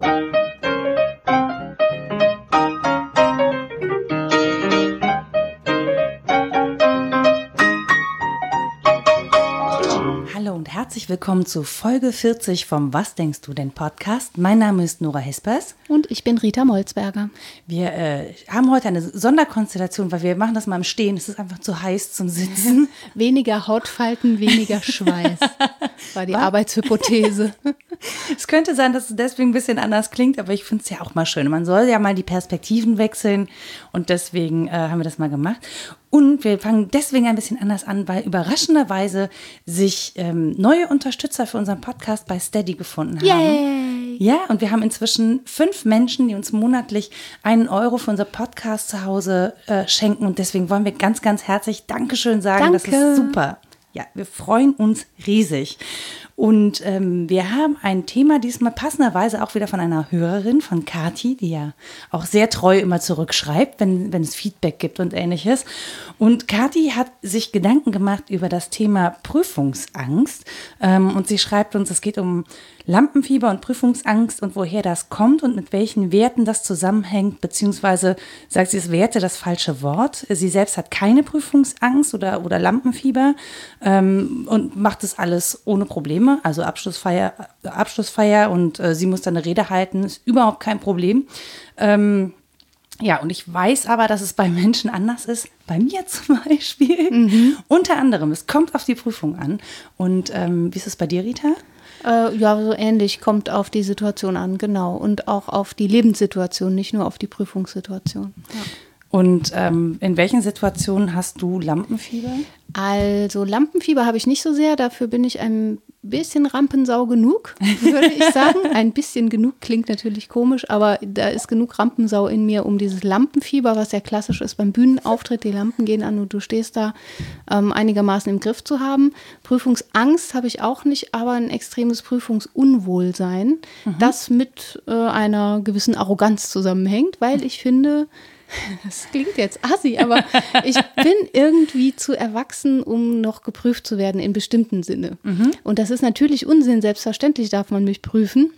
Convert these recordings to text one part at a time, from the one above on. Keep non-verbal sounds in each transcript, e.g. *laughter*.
Thank you. Herzlich willkommen zu Folge 40 vom Was denkst du denn Podcast. Mein Name ist Nora Hespers. Und ich bin Rita Molzberger. Wir äh, haben heute eine Sonderkonstellation, weil wir machen das mal im Stehen. Es ist einfach zu heiß zum Sitzen. *laughs* weniger Hautfalten, weniger Schweiß. *laughs* war die Was? Arbeitshypothese. *laughs* es könnte sein, dass es deswegen ein bisschen anders klingt, aber ich finde es ja auch mal schön. Man soll ja mal die Perspektiven wechseln und deswegen äh, haben wir das mal gemacht. Und wir fangen deswegen ein bisschen anders an, weil überraschenderweise sich ähm, neue Unterstützer für unseren Podcast bei Steady gefunden haben. Yay. Ja, und wir haben inzwischen fünf Menschen, die uns monatlich einen Euro für unser Podcast zu Hause äh, schenken. Und deswegen wollen wir ganz, ganz herzlich Dankeschön sagen. Danke. Das ist super. Ja, wir freuen uns riesig. Und ähm, wir haben ein Thema diesmal passenderweise auch wieder von einer Hörerin, von Kati, die ja auch sehr treu immer zurückschreibt, wenn, wenn es Feedback gibt und ähnliches. Und Kati hat sich Gedanken gemacht über das Thema Prüfungsangst. Ähm, und sie schreibt uns, es geht um Lampenfieber und Prüfungsangst und woher das kommt und mit welchen Werten das zusammenhängt, beziehungsweise sagt sie, es Werte das falsche Wort. Sie selbst hat keine Prüfungsangst oder, oder Lampenfieber ähm, und macht das alles ohne Probleme. Also Abschlussfeier, Abschlussfeier und äh, sie muss dann eine Rede halten, ist überhaupt kein Problem. Ähm, ja, und ich weiß aber, dass es bei Menschen anders ist. Bei mir *laughs* zum Beispiel. Mhm. Unter anderem, es kommt auf die Prüfung an. Und ähm, wie ist es bei dir, Rita? Äh, ja, so ähnlich kommt auf die Situation an, genau. Und auch auf die Lebenssituation, nicht nur auf die Prüfungssituation. Ja. Und ähm, in welchen Situationen hast du Lampenfieber? Also Lampenfieber habe ich nicht so sehr, dafür bin ich ein bisschen Rampensau genug, würde ich sagen. *laughs* Ein bisschen genug klingt natürlich komisch, aber da ist genug Rampensau in mir, um dieses Lampenfieber, was ja klassisch ist beim Bühnenauftritt, die Lampen gehen an und du stehst da, ähm, einigermaßen im Griff zu haben. Prüfungsangst habe ich auch nicht, aber ein extremes Prüfungsunwohlsein, mhm. das mit äh, einer gewissen Arroganz zusammenhängt, weil ich finde, das klingt jetzt assi, aber ich bin irgendwie zu erwachsen, um noch geprüft zu werden in bestimmten Sinne. Mhm. Und das ist natürlich Unsinn. Selbstverständlich darf man mich prüfen.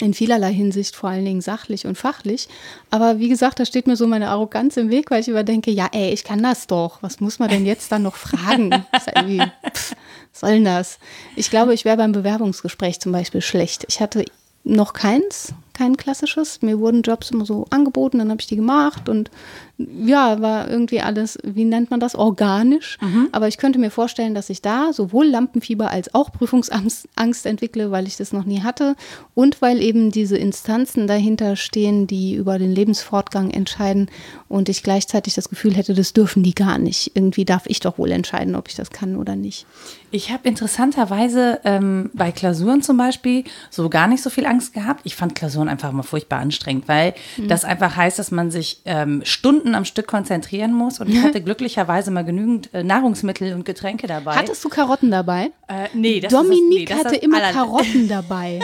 In vielerlei Hinsicht, vor allen Dingen sachlich und fachlich. Aber wie gesagt, da steht mir so meine Arroganz im Weg, weil ich überdenke, ja, ey, ich kann das doch. Was muss man denn jetzt dann noch fragen? *laughs* Ist irgendwie, pff, was soll denn das? Ich glaube, ich wäre beim Bewerbungsgespräch zum Beispiel schlecht. Ich hatte noch keins, kein klassisches. Mir wurden Jobs immer so angeboten, dann habe ich die gemacht und ja, war irgendwie alles, wie nennt man das, organisch. Mhm. Aber ich könnte mir vorstellen, dass ich da sowohl Lampenfieber als auch Prüfungsangst entwickle, weil ich das noch nie hatte und weil eben diese Instanzen dahinter stehen, die über den Lebensfortgang entscheiden und ich gleichzeitig das Gefühl hätte, das dürfen die gar nicht. Irgendwie darf ich doch wohl entscheiden, ob ich das kann oder nicht. Ich habe interessanterweise ähm, bei Klausuren zum Beispiel so gar nicht so viel Angst gehabt. Ich fand Klausuren einfach immer furchtbar anstrengend, weil mhm. das einfach heißt, dass man sich ähm, Stunden am Stück konzentrieren muss. Und ich hatte glücklicherweise mal genügend äh, Nahrungsmittel und Getränke dabei. Hattest du Karotten dabei? Äh, nee, das Dominique ist das, nee, hatte immer Karotten *laughs* dabei.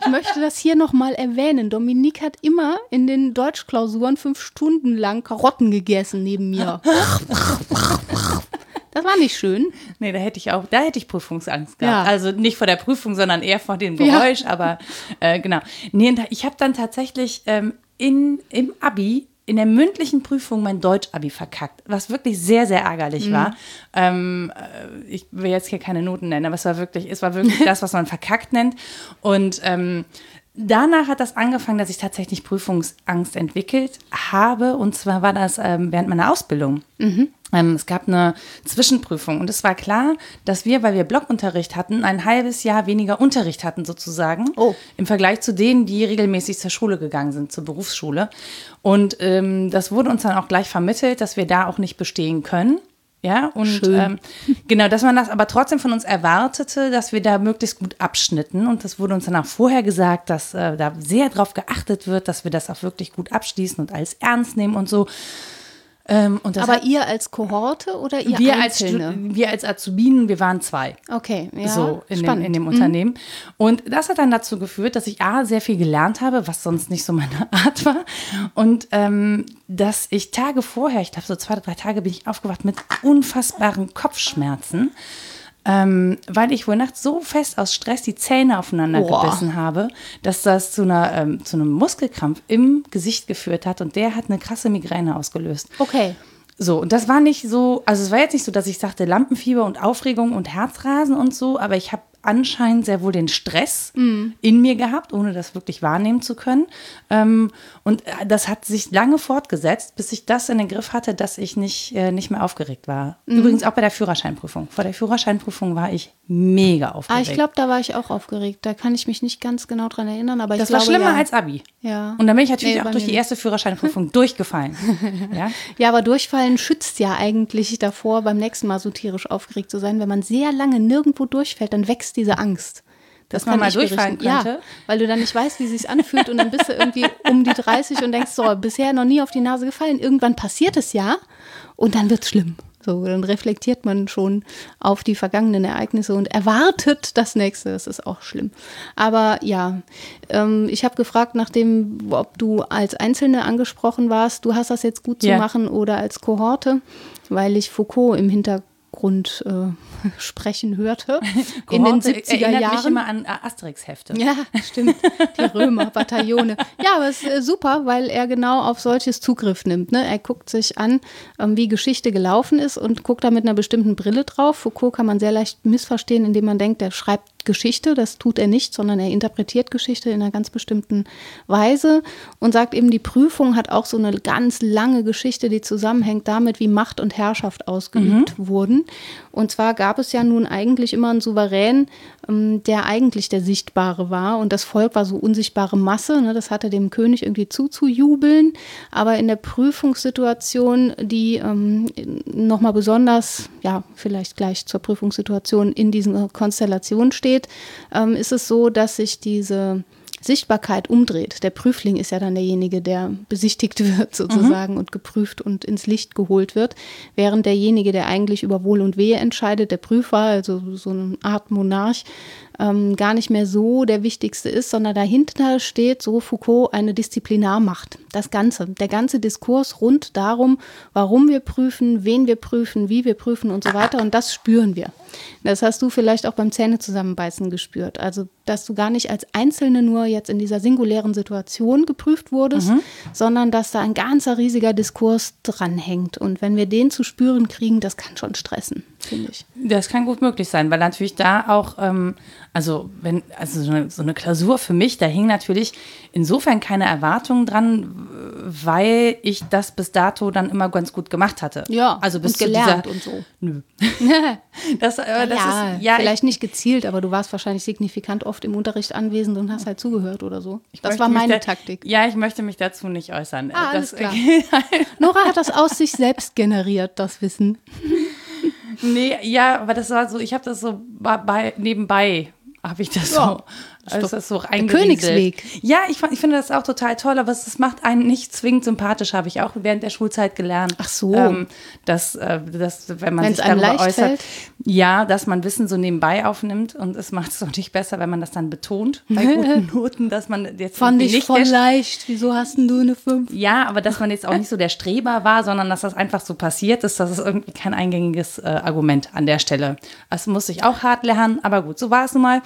Ich möchte das hier nochmal erwähnen. Dominique hat immer in den Deutschklausuren fünf Stunden lang Karotten gegessen neben mir. *laughs* Das war nicht schön. Nee, da hätte ich auch, da hätte ich Prüfungsangst gehabt. Ja. Also nicht vor der Prüfung, sondern eher vor dem Geräusch, ja. aber äh, genau. Nee, ich habe dann tatsächlich ähm, in, im Abi in der mündlichen Prüfung mein Deutsch-Abi verkackt, was wirklich sehr, sehr ärgerlich mhm. war. Ähm, äh, ich will jetzt hier keine Noten nennen, aber es war wirklich, es war wirklich *laughs* das, was man verkackt nennt. Und ähm, danach hat das angefangen, dass ich tatsächlich Prüfungsangst entwickelt habe. Und zwar war das ähm, während meiner Ausbildung. Mhm. Ähm, es gab eine Zwischenprüfung und es war klar, dass wir, weil wir Blockunterricht hatten, ein halbes Jahr weniger Unterricht hatten sozusagen oh. im Vergleich zu denen, die regelmäßig zur Schule gegangen sind, zur Berufsschule. Und ähm, das wurde uns dann auch gleich vermittelt, dass wir da auch nicht bestehen können. Ja, und ähm, genau, dass man das aber trotzdem von uns erwartete, dass wir da möglichst gut abschnitten. Und das wurde uns dann auch vorher gesagt, dass äh, da sehr darauf geachtet wird, dass wir das auch wirklich gut abschließen und alles ernst nehmen und so. Ähm, Aber hat, ihr als Kohorte oder ihr wir Einzelne? Als, wir als Azubinen, wir waren zwei. Okay, ja. So in, dem, in dem mhm. Unternehmen. Und das hat dann dazu geführt, dass ich A, sehr viel gelernt habe, was sonst nicht so meine *laughs* Art war. Und ähm, dass ich Tage vorher, ich glaube so zwei oder drei Tage, bin ich aufgewacht mit unfassbaren Kopfschmerzen. Ähm, weil ich wohl nachts so fest aus Stress die Zähne aufeinander Boah. gebissen habe, dass das zu, einer, ähm, zu einem Muskelkrampf im Gesicht geführt hat und der hat eine krasse Migräne ausgelöst. Okay. So, und das war nicht so, also es war jetzt nicht so, dass ich sagte Lampenfieber und Aufregung und Herzrasen und so, aber ich habe anscheinend sehr wohl den Stress in mir gehabt, ohne das wirklich wahrnehmen zu können. Ähm, und äh, das hat sich lange fortgesetzt, bis ich das in den Griff hatte, dass ich nicht, äh, nicht mehr aufgeregt war. Übrigens auch bei der Führerscheinprüfung. Vor der Führerscheinprüfung war ich mega Ah, aufgeregt. ich glaube, da war ich auch aufgeregt. Da kann ich mich nicht ganz genau dran erinnern, aber das war glaube, schlimmer ja. als Abi. Ja. Und dann bin ich natürlich Nee, auch durch die erste Führerscheinprüfung *laughs* durchgefallen. Ja? Ja, aber Durchfallen schützt ja eigentlich davor, beim nächsten Mal so tierisch aufgeregt zu sein. Wenn man sehr lange nirgendwo durchfällt, dann wächst diese Angst. Dass man mal durchfallen berichten. Ja, könnte? weil du dann nicht weißt, wie es sich anfühlt und dann bist du irgendwie um die 30 und denkst, so, bisher noch nie auf die Nase gefallen. Irgendwann passiert es ja und dann wird es schlimm. So, dann reflektiert man schon auf die vergangenen Ereignisse und erwartet das nächste. Das ist auch schlimm. Aber ja, ähm, ich habe gefragt, nachdem, ob du als Einzelne angesprochen warst, du hast das jetzt gut zu Ja. machen oder als Kohorte, weil ich Foucault im Hintergrund äh, *laughs* sprechen hörte. *laughs* in den Kohorte 70er erinnert Jahren. mich immer an äh, Asterix-Hefte. Ja, stimmt. Die *laughs* Römer, Bataillone. Ja, aber es ist äh, super, weil er genau auf solches Zugriff nimmt. Ne? Er guckt sich an, ähm, wie Geschichte gelaufen ist und guckt da mit einer bestimmten Brille drauf. Foucault kann man sehr leicht missverstehen, indem man denkt, er schreibt Geschichte. Das tut er nicht, sondern er interpretiert Geschichte in einer ganz bestimmten Weise und sagt eben, die Prüfung hat auch so eine ganz lange Geschichte, die zusammenhängt damit, wie Macht und Herrschaft ausgeübt wurden. Und zwar gab es ja nun eigentlich immer einen Souverän, ähm, der eigentlich der Sichtbare war und das Volk war so unsichtbare Masse. Ne? Das hatte dem König irgendwie zuzujubeln. Aber in der Prüfungssituation, die ähm, nochmal besonders, ja, vielleicht gleich zur Prüfungssituation in diesen Konstellationen steht, ähm, ist es so, dass sich diese Sichtbarkeit umdreht. Der Prüfling ist ja dann derjenige, der besichtigt wird *laughs* sozusagen und geprüft und ins Licht geholt wird, während derjenige, der eigentlich über Wohl und Wehe entscheidet, der Prüfer, also so eine Art Monarch, ähm, gar nicht mehr so der wichtigste ist, sondern dahinter steht, so Foucault, eine Disziplinarmacht. Das Ganze, der ganze Diskurs rund darum, warum wir prüfen, wen wir prüfen, wie wir prüfen und so weiter. Und das spüren wir. Das hast du vielleicht auch beim Zähnezusammenbeißen gespürt. Also, dass du gar nicht als Einzelne nur jetzt in dieser singulären Situation geprüft wurdest, sondern dass da ein ganzer riesiger Diskurs dranhängt. Und wenn wir den zu spüren kriegen, das kann schon stressen, finde ich. Das kann gut möglich sein, weil natürlich da auch, ähm, also wenn, also so eine, so eine Klausur für mich, da hing natürlich insofern keine Erwartung dran, weil ich das bis dato dann immer ganz gut gemacht hatte. Ja, also bis und zu gelernt dieser, und so. Nö. *laughs* Das, äh, das ja, ist, ja, vielleicht nicht gezielt, aber du warst wahrscheinlich signifikant oft im Unterricht anwesend und hast halt zugehört oder so. ich das war meine da, Taktik. Ja, ich möchte mich dazu nicht äußern. Ah, das, alles klar. *laughs* Nora hat das aus sich selbst generiert, das Wissen. Nee, ja, aber das war so, ich habe das so bei, bei nebenbei habe ich das Ja, so, also das so eingerieselt. Königsweg. Ja, ich, ich finde das auch total toll, aber es macht einen nicht zwingend sympathisch, habe ich auch während der Schulzeit gelernt. Ach so. Ähm, dass, äh, dass, wenn man Wenn's sich darüber äußert, fällt? ja, dass man Wissen so nebenbei aufnimmt und es macht es *laughs* auch nicht besser, wenn man das dann betont bei *laughs* guten Noten, dass man jetzt Fand ich nicht voll leicht. Wieso hast denn du eine 5? ja, aber dass man jetzt auch nicht so der Streber war, sondern dass das einfach so passiert ist, das ist irgendwie kein eingängiges äh, Argument an der Stelle. Das musste ich auch hart lernen, aber gut, so war es nun mal.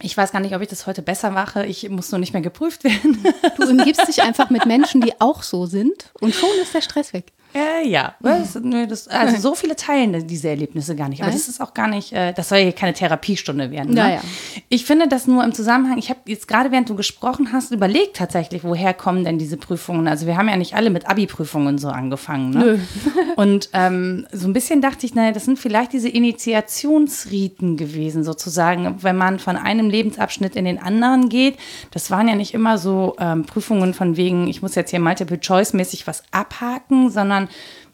Ich weiß gar nicht, ob ich das heute besser mache. Ich muss nur nicht mehr geprüft werden. Du umgibst dich einfach mit Menschen, die auch so sind und schon ist der Stress weg. Äh, ja, das, nö, das, also *laughs* so viele teilen diese Erlebnisse gar nicht. Aber Nein? das ist auch gar nicht, äh, das soll ja keine Therapiestunde werden. Ne? Naja. Ich finde das nur im Zusammenhang, ich habe jetzt gerade während du gesprochen hast, überlegt tatsächlich, woher kommen denn diese Prüfungen? Also wir haben ja nicht alle mit Abi-Prüfungen so angefangen. Ne? Nö. *laughs* Und ähm, so ein bisschen dachte ich, naja, das sind vielleicht diese Initiationsriten gewesen, sozusagen, wenn man von einem Lebensabschnitt in den anderen geht. Das waren ja nicht immer so ähm, Prüfungen von wegen, ich muss jetzt hier Multiple-Choice-mäßig was abhaken, sondern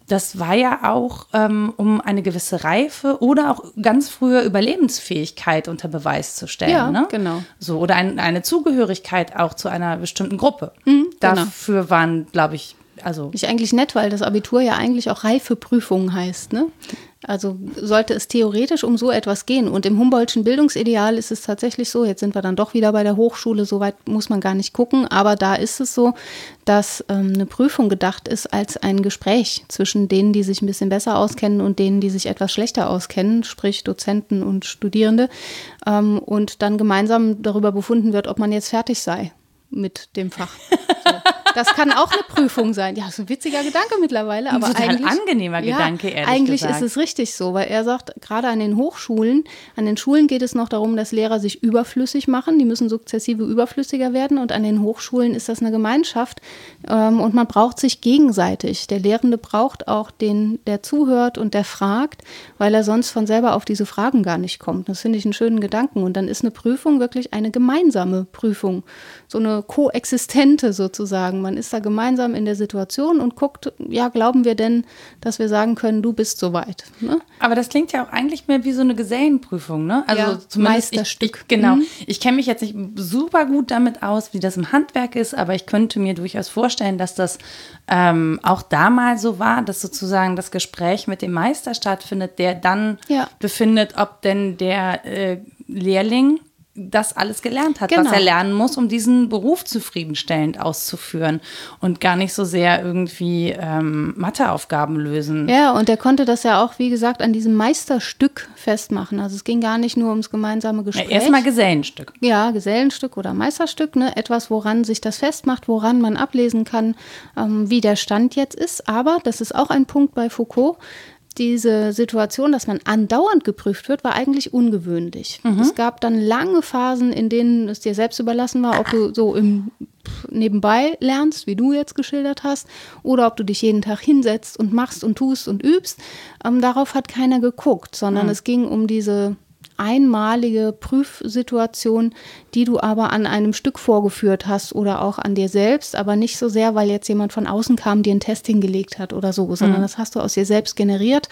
das war ja auch, ähm, um eine gewisse Reife oder auch ganz frühe Überlebensfähigkeit unter Beweis zu stellen. Ja, ne? genau. So, oder ein, eine Zugehörigkeit auch zu einer bestimmten Gruppe. genau. Dafür waren, glaube ich, Also Ist eigentlich nett, weil das Abitur ja eigentlich auch Reifeprüfung heißt. Ne? Also sollte es theoretisch um so etwas gehen. Und im Humboldtschen Bildungsideal ist es tatsächlich so, jetzt sind wir dann doch wieder bei der Hochschule, soweit muss man gar nicht gucken, aber da ist es so, dass ähm, eine Prüfung gedacht ist als ein Gespräch zwischen denen, die sich ein bisschen besser auskennen und denen, die sich etwas schlechter auskennen, sprich Dozenten und Studierende, ähm, und dann gemeinsam darüber befunden wird, ob man jetzt fertig sei mit dem Fach. *laughs* So. Das kann auch eine Prüfung sein. Ja, so ein witziger Gedanke mittlerweile, aber total eigentlich angenehmer Gedanke, ehrlich Eigentlich gesagt. ist es richtig so, weil er sagt, gerade an den Hochschulen, an den Schulen geht es noch darum, dass Lehrer sich überflüssig machen. Die müssen sukzessive überflüssiger werden und an den Hochschulen ist das eine Gemeinschaft ähm, und man braucht sich gegenseitig. Der Lehrende braucht auch den, der zuhört und der fragt, weil er sonst von selber auf diese Fragen gar nicht kommt. Das finde ich einen schönen Gedanken. Und dann ist eine Prüfung wirklich eine gemeinsame Prüfung, so eine koexistente sozusagen. Man ist da gemeinsam in der Situation und guckt, ja, glauben wir denn, dass wir sagen können, du bist soweit. Ne? Aber das klingt ja auch eigentlich mehr wie so eine Gesellenprüfung, ne? Also Ja, zumindest Meisterstück. Ich, ich, genau. Mhm. Ich kenne mich jetzt nicht super gut damit aus, wie das im Handwerk ist, aber ich könnte mir durchaus vorstellen, dass das ähm, auch damals so war, dass sozusagen das Gespräch mit dem Meister stattfindet, der dann Ja. befindet, ob denn der äh, Lehrling das alles gelernt hat, was Genau. er lernen muss, um diesen Beruf zufriedenstellend auszuführen und gar nicht so sehr irgendwie ähm, Matheaufgaben lösen. Ja, und er konnte das ja auch, wie gesagt, an diesem Meisterstück festmachen. Also es ging gar nicht nur ums gemeinsame Ja, Gespräch. Erstmal Gesellenstück. Ja, Gesellenstück oder Meisterstück, ne? etwas, woran sich das festmacht, woran man ablesen kann, ähm, wie der Stand jetzt ist. Aber, das ist auch ein Punkt bei Foucault, diese Situation, dass man andauernd geprüft wird, war eigentlich ungewöhnlich. Es gab dann lange Phasen, in denen es dir selbst überlassen war, ob du so im nebenbei lernst, wie du jetzt geschildert hast, oder ob du dich jeden Tag hinsetzt und machst und tust und übst. Ähm, darauf hat keiner geguckt, sondern es ging um diese einmalige Prüfsituation, die du aber an einem Stück vorgeführt hast oder auch an dir selbst, aber nicht so sehr, weil jetzt jemand von außen kam, dir einen Test hingelegt hat oder so, sondern das hast du aus dir selbst generiert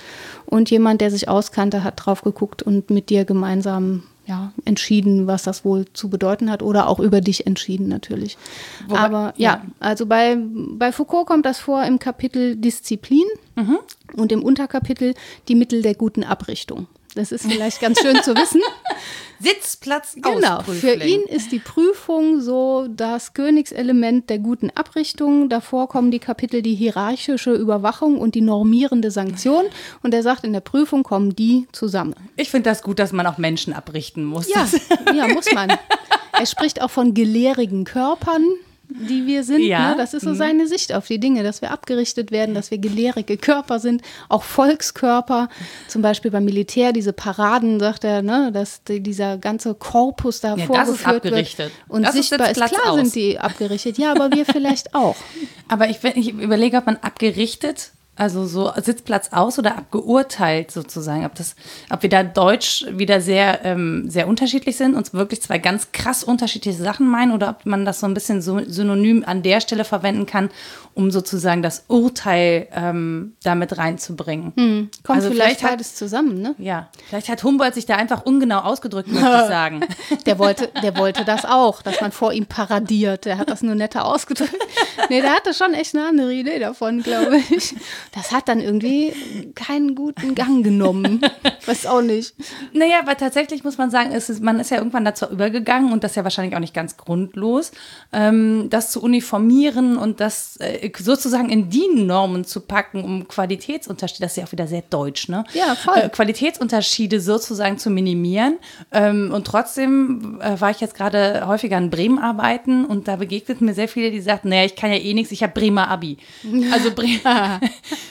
und jemand, der sich auskannte, hat drauf geguckt und mit dir gemeinsam ja, entschieden, was das wohl zu bedeuten hat oder auch über dich entschieden natürlich. Wobei- aber ja, ja. also bei, bei Foucault kommt das vor im Kapitel Disziplin Mhm. und im Unterkapitel die Mittel der guten Abrichtung. Das ist vielleicht ganz schön zu wissen. *laughs* Sitzplatz Genau, für ihn ist die Prüfung so das Königselement der guten Abrichtung. Davor kommen die Kapitel die hierarchische Überwachung und die normierende Sanktion. Und er sagt, in der Prüfung kommen die zusammen. Ich finde das gut, dass man auch Menschen abrichten muss. Ja, ja, muss man. *laughs* Er spricht auch von gelehrigen Körpern, die wir sind. Ja. Ne? Das ist so seine Sicht auf die Dinge, dass wir abgerichtet werden, dass wir gelehrige Körper sind, auch Volkskörper. Zum Beispiel beim Militär, diese Paraden, sagt er, ne? dass die, dieser ganze Korpus da Ja, ist vorgeführt wird. Und Das ist sichtbar ist, Sitzplatz klar aus. sind die abgerichtet. Ja, aber wir vielleicht *laughs* auch. Aber ich, ich überlege, ob man abgerichtet, also so Sitzplatz aus oder abgeurteilt sozusagen, ob das, ob wir da deutsch wieder sehr, ähm, sehr unterschiedlich sind, uns wirklich zwei ganz krass unterschiedliche Sachen meinen oder ob man das so ein bisschen so synonym an der Stelle verwenden kann, um sozusagen das Urteil ähm, damit reinzubringen. Kommt Also vielleicht, beides zusammen, ne? Ja, vielleicht hat Humboldt sich da einfach ungenau ausgedrückt, möchte ich *laughs* sagen. Der wollte, der wollte das auch, dass man vor ihm paradiert. Der hat das nur netter ausgedrückt. *laughs* Nee, der hatte schon echt eine andere Idee davon, glaube ich. Das hat dann irgendwie keinen guten Gang genommen. *laughs* Weiß auch nicht. Naja, aber tatsächlich muss man sagen, es ist, man ist ja irgendwann dazu übergegangen und das ja wahrscheinlich auch nicht ganz grundlos, ähm, das zu uniformieren und das äh, sozusagen in DIN-Normen zu packen, um Qualitätsunterschiede, das ist ja auch wieder sehr deutsch, ne? Ja, voll. Äh, Qualitätsunterschiede sozusagen zu minimieren. Ähm, und trotzdem äh, war ich jetzt gerade häufiger in Bremen arbeiten und da begegneten mir sehr viele, die sagten, naja, ich kann ja eh nichts, ich habe Bremer Abi. *laughs* Also Bre Bre *laughs*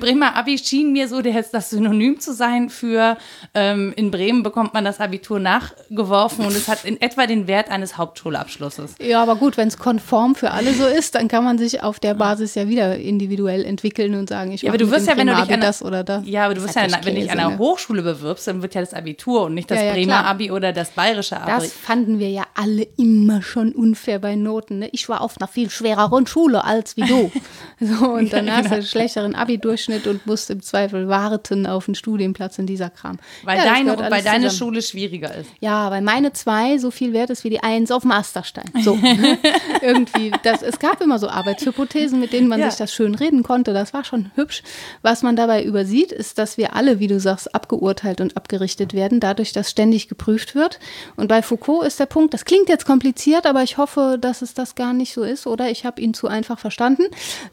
Bremer Abi schien mir so der, das Synonym zu sein für ähm, in Bremen bekommt man das Abitur nachgeworfen und es hat in etwa den Wert eines Hauptschulabschlusses. Ja, aber gut, wenn es konform für alle so ist, dann kann man sich auf der Basis ja wieder individuell entwickeln und sagen, ich Ja, aber du wirst ja, wenn du dich an das oder das. Ja, aber du wirst ja, wenn du dich an einer ne? Hochschule bewirbst, dann wird ja das Abitur und nicht das Ja, ja, Bremer klar. Abi oder das bayerische Abi. Das fanden wir ja alle immer schon unfair bei Noten. Ne? Ich war auf einer viel schwereren Schule als wie du. *laughs* So, und dann hast du einen schlechteren. Abi-Durchschnitt und musst im Zweifel warten auf einen Studienplatz in dieser Kram. Weil, Ja, deine, weil deine zusammen. Schule schwieriger ist. Ja, weil meine zwei so viel wert ist wie die Eins auf dem Asterstein. So, *laughs* irgendwie. Das, es gab immer so Arbeitshypothesen, mit denen man Ja. sich das schön reden konnte. Das war schon hübsch. Was man dabei übersieht, ist, dass wir alle, wie du sagst, abgeurteilt und abgerichtet werden, dadurch, dass ständig geprüft wird. Und bei Foucault ist der Punkt, das klingt jetzt kompliziert, aber ich hoffe, dass es das gar nicht so ist oder ich habe ihn zu einfach verstanden,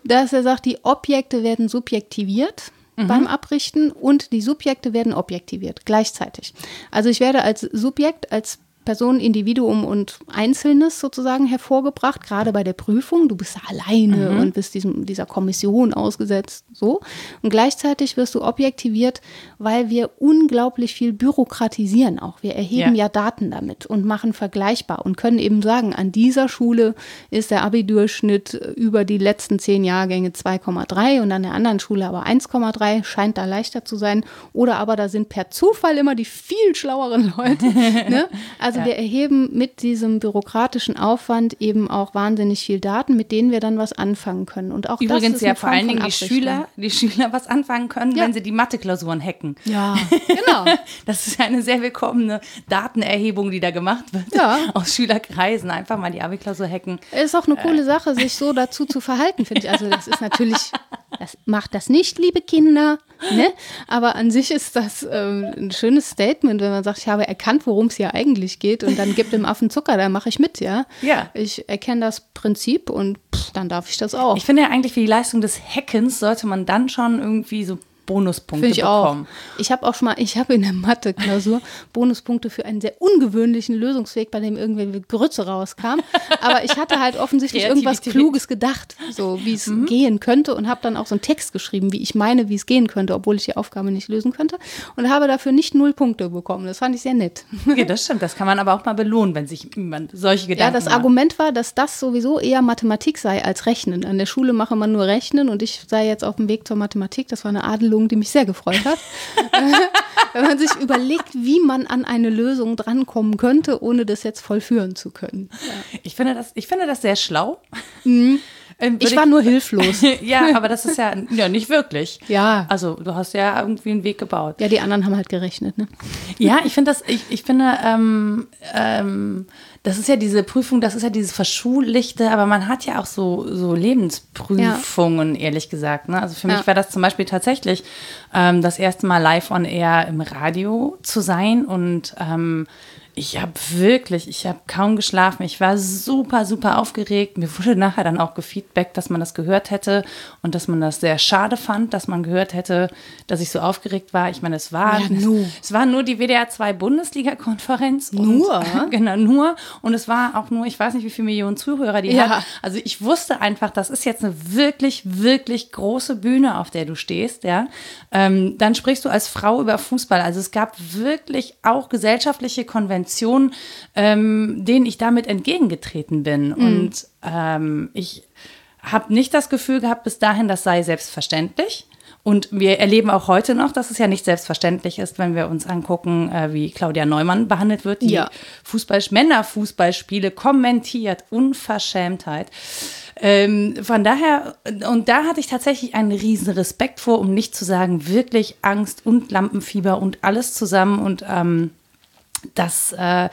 dass er sagt, die Objekte werden subjektiviert beim Abrichten und die Subjekte werden objektiviert gleichzeitig. Also ich werde als Subjekt, als Person, Individuum und Einzelnes sozusagen hervorgebracht, gerade bei der Prüfung. Du bist da alleine und bist diesem, dieser Kommission ausgesetzt, so. Und gleichzeitig wirst du objektiviert, weil wir unglaublich viel bürokratisieren auch. Wir erheben Ja. ja Daten damit und machen vergleichbar und können eben sagen, an dieser Schule ist der Abi-Durchschnitt über die letzten zehn Jahrgänge 2,3 und an der anderen Schule aber 1,3, scheint da leichter zu sein. Oder aber da sind per Zufall immer die viel schlaueren Leute. *laughs* ne? Also wir erheben mit diesem bürokratischen Aufwand eben auch wahnsinnig viel Daten, mit denen wir dann was anfangen können. Und auch das Übrigens ist ja vor allen Dingen die. Schüler, die Schüler was anfangen können, Ja. wenn sie die Mathe-Klausuren hacken. Ja, *laughs* genau. Das ist eine sehr willkommene Datenerhebung, die da gemacht wird. Ja. Aus Schülerkreisen. Einfach mal die Abi-Klausur hacken. Ist auch eine coole Sache, sich so dazu zu verhalten, finde ich. Also das ist natürlich, *laughs* das macht das nicht, liebe Kinder. Ne? Aber an sich ist das ähm, ein schönes Statement, wenn man sagt, ich habe erkannt, worum es hier eigentlich geht und dann gibt dem Affen Zucker, da mache ich mit, ja. Ja. Ich erkenne das Prinzip und pff, dann darf ich das auch. Ich finde ja eigentlich für die Leistung des Hackens sollte man dann schon irgendwie so Bonuspunkte ich auch. bekommen. Ich habe auch schon mal, ich habe in der Mathe-Klausur Bonuspunkte für einen sehr ungewöhnlichen Lösungsweg, bei dem irgendwie Grütze rauskam. Aber ich hatte halt offensichtlich irgendwas. Kluges gedacht, so wie es Mhm. gehen könnte und habe dann auch so einen Text geschrieben, wie ich meine, wie es gehen könnte, obwohl ich die Aufgabe nicht lösen könnte und habe dafür nicht null Punkte bekommen. Das fand ich sehr nett. Ja, das stimmt. Das kann man aber auch mal belohnen, wenn sich jemand solche Ja, Gedanken das macht. Argument war, dass das sowieso eher Mathematik sei als Rechnen. An der Schule mache man nur Rechnen und ich sei jetzt auf dem Weg zur Mathematik. Das war eine Adelung, die mich sehr gefreut hat. *laughs* Wenn man sich überlegt, wie man an eine Lösung drankommen könnte, ohne das jetzt vollführen zu können. Ich finde das, ich finde das sehr schlau. *laughs* Ähm, Mhm. Ich war nur hilflos. *laughs* ja, aber das ist ja, ja nicht wirklich. Ja. Also du hast ja irgendwie einen Weg gebaut. Ja, die anderen haben halt gerechnet, ne? Ja, ich finde das, ich, ich finde, ähm, ähm, das ist ja diese Prüfung, das ist ja dieses Verschullichte, aber man hat ja auch so, so Lebensprüfungen, ehrlich gesagt. Ne? Also für mich Ja. war das zum Beispiel tatsächlich ähm, das erste Mal live on air im Radio zu sein und ähm, ich habe wirklich, ich habe kaum geschlafen. Ich war super, super aufgeregt. Mir wurde nachher dann auch gefeedbackt, dass man das gehört hätte und dass man das sehr schade fand, dass man gehört hätte, dass ich so aufgeregt war. Ich meine, es war, Ja, nu. es war nur die WDR 2 Bundesliga-Konferenz. und- Nur? *laughs* genau, nur. Und es war auch nur, ich weiß nicht, wie viele Millionen Zuhörer die Ja. hat. Also ich wusste einfach, das ist jetzt eine wirklich, wirklich große Bühne, auf der du stehst, ja. Ähm, dann sprichst du als Frau über Fußball. Also es gab wirklich auch gesellschaftliche Konventionen, ähm, denen ich damit entgegengetreten bin. Und ähm, ich habe nicht das Gefühl gehabt, bis dahin, das sei selbstverständlich. Und wir erleben auch heute noch, dass es ja nicht selbstverständlich ist, wenn wir uns angucken, äh, wie Claudia Neumann behandelt wird, die Ja. Fußball, Männerfußballspiele kommentiert. Unverschämtheit. Ähm, von daher, und da hatte ich tatsächlich einen riesen Respekt vor, um nicht zu sagen, wirklich Angst und Lampenfieber und alles zusammen und ähm, das, äh,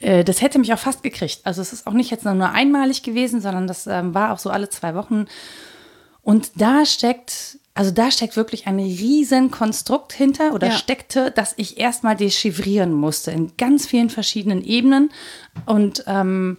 äh, das hätte mich auch fast gekriegt. Also es ist auch nicht jetzt nur einmalig gewesen, sondern das ähm, war auch so alle zwei Wochen. Und da steckt, also da steckt wirklich ein riesen Konstrukt hinter oder Ja. steckte, dass ich erstmal dechiffrieren musste in ganz vielen verschiedenen Ebenen. Und ähm,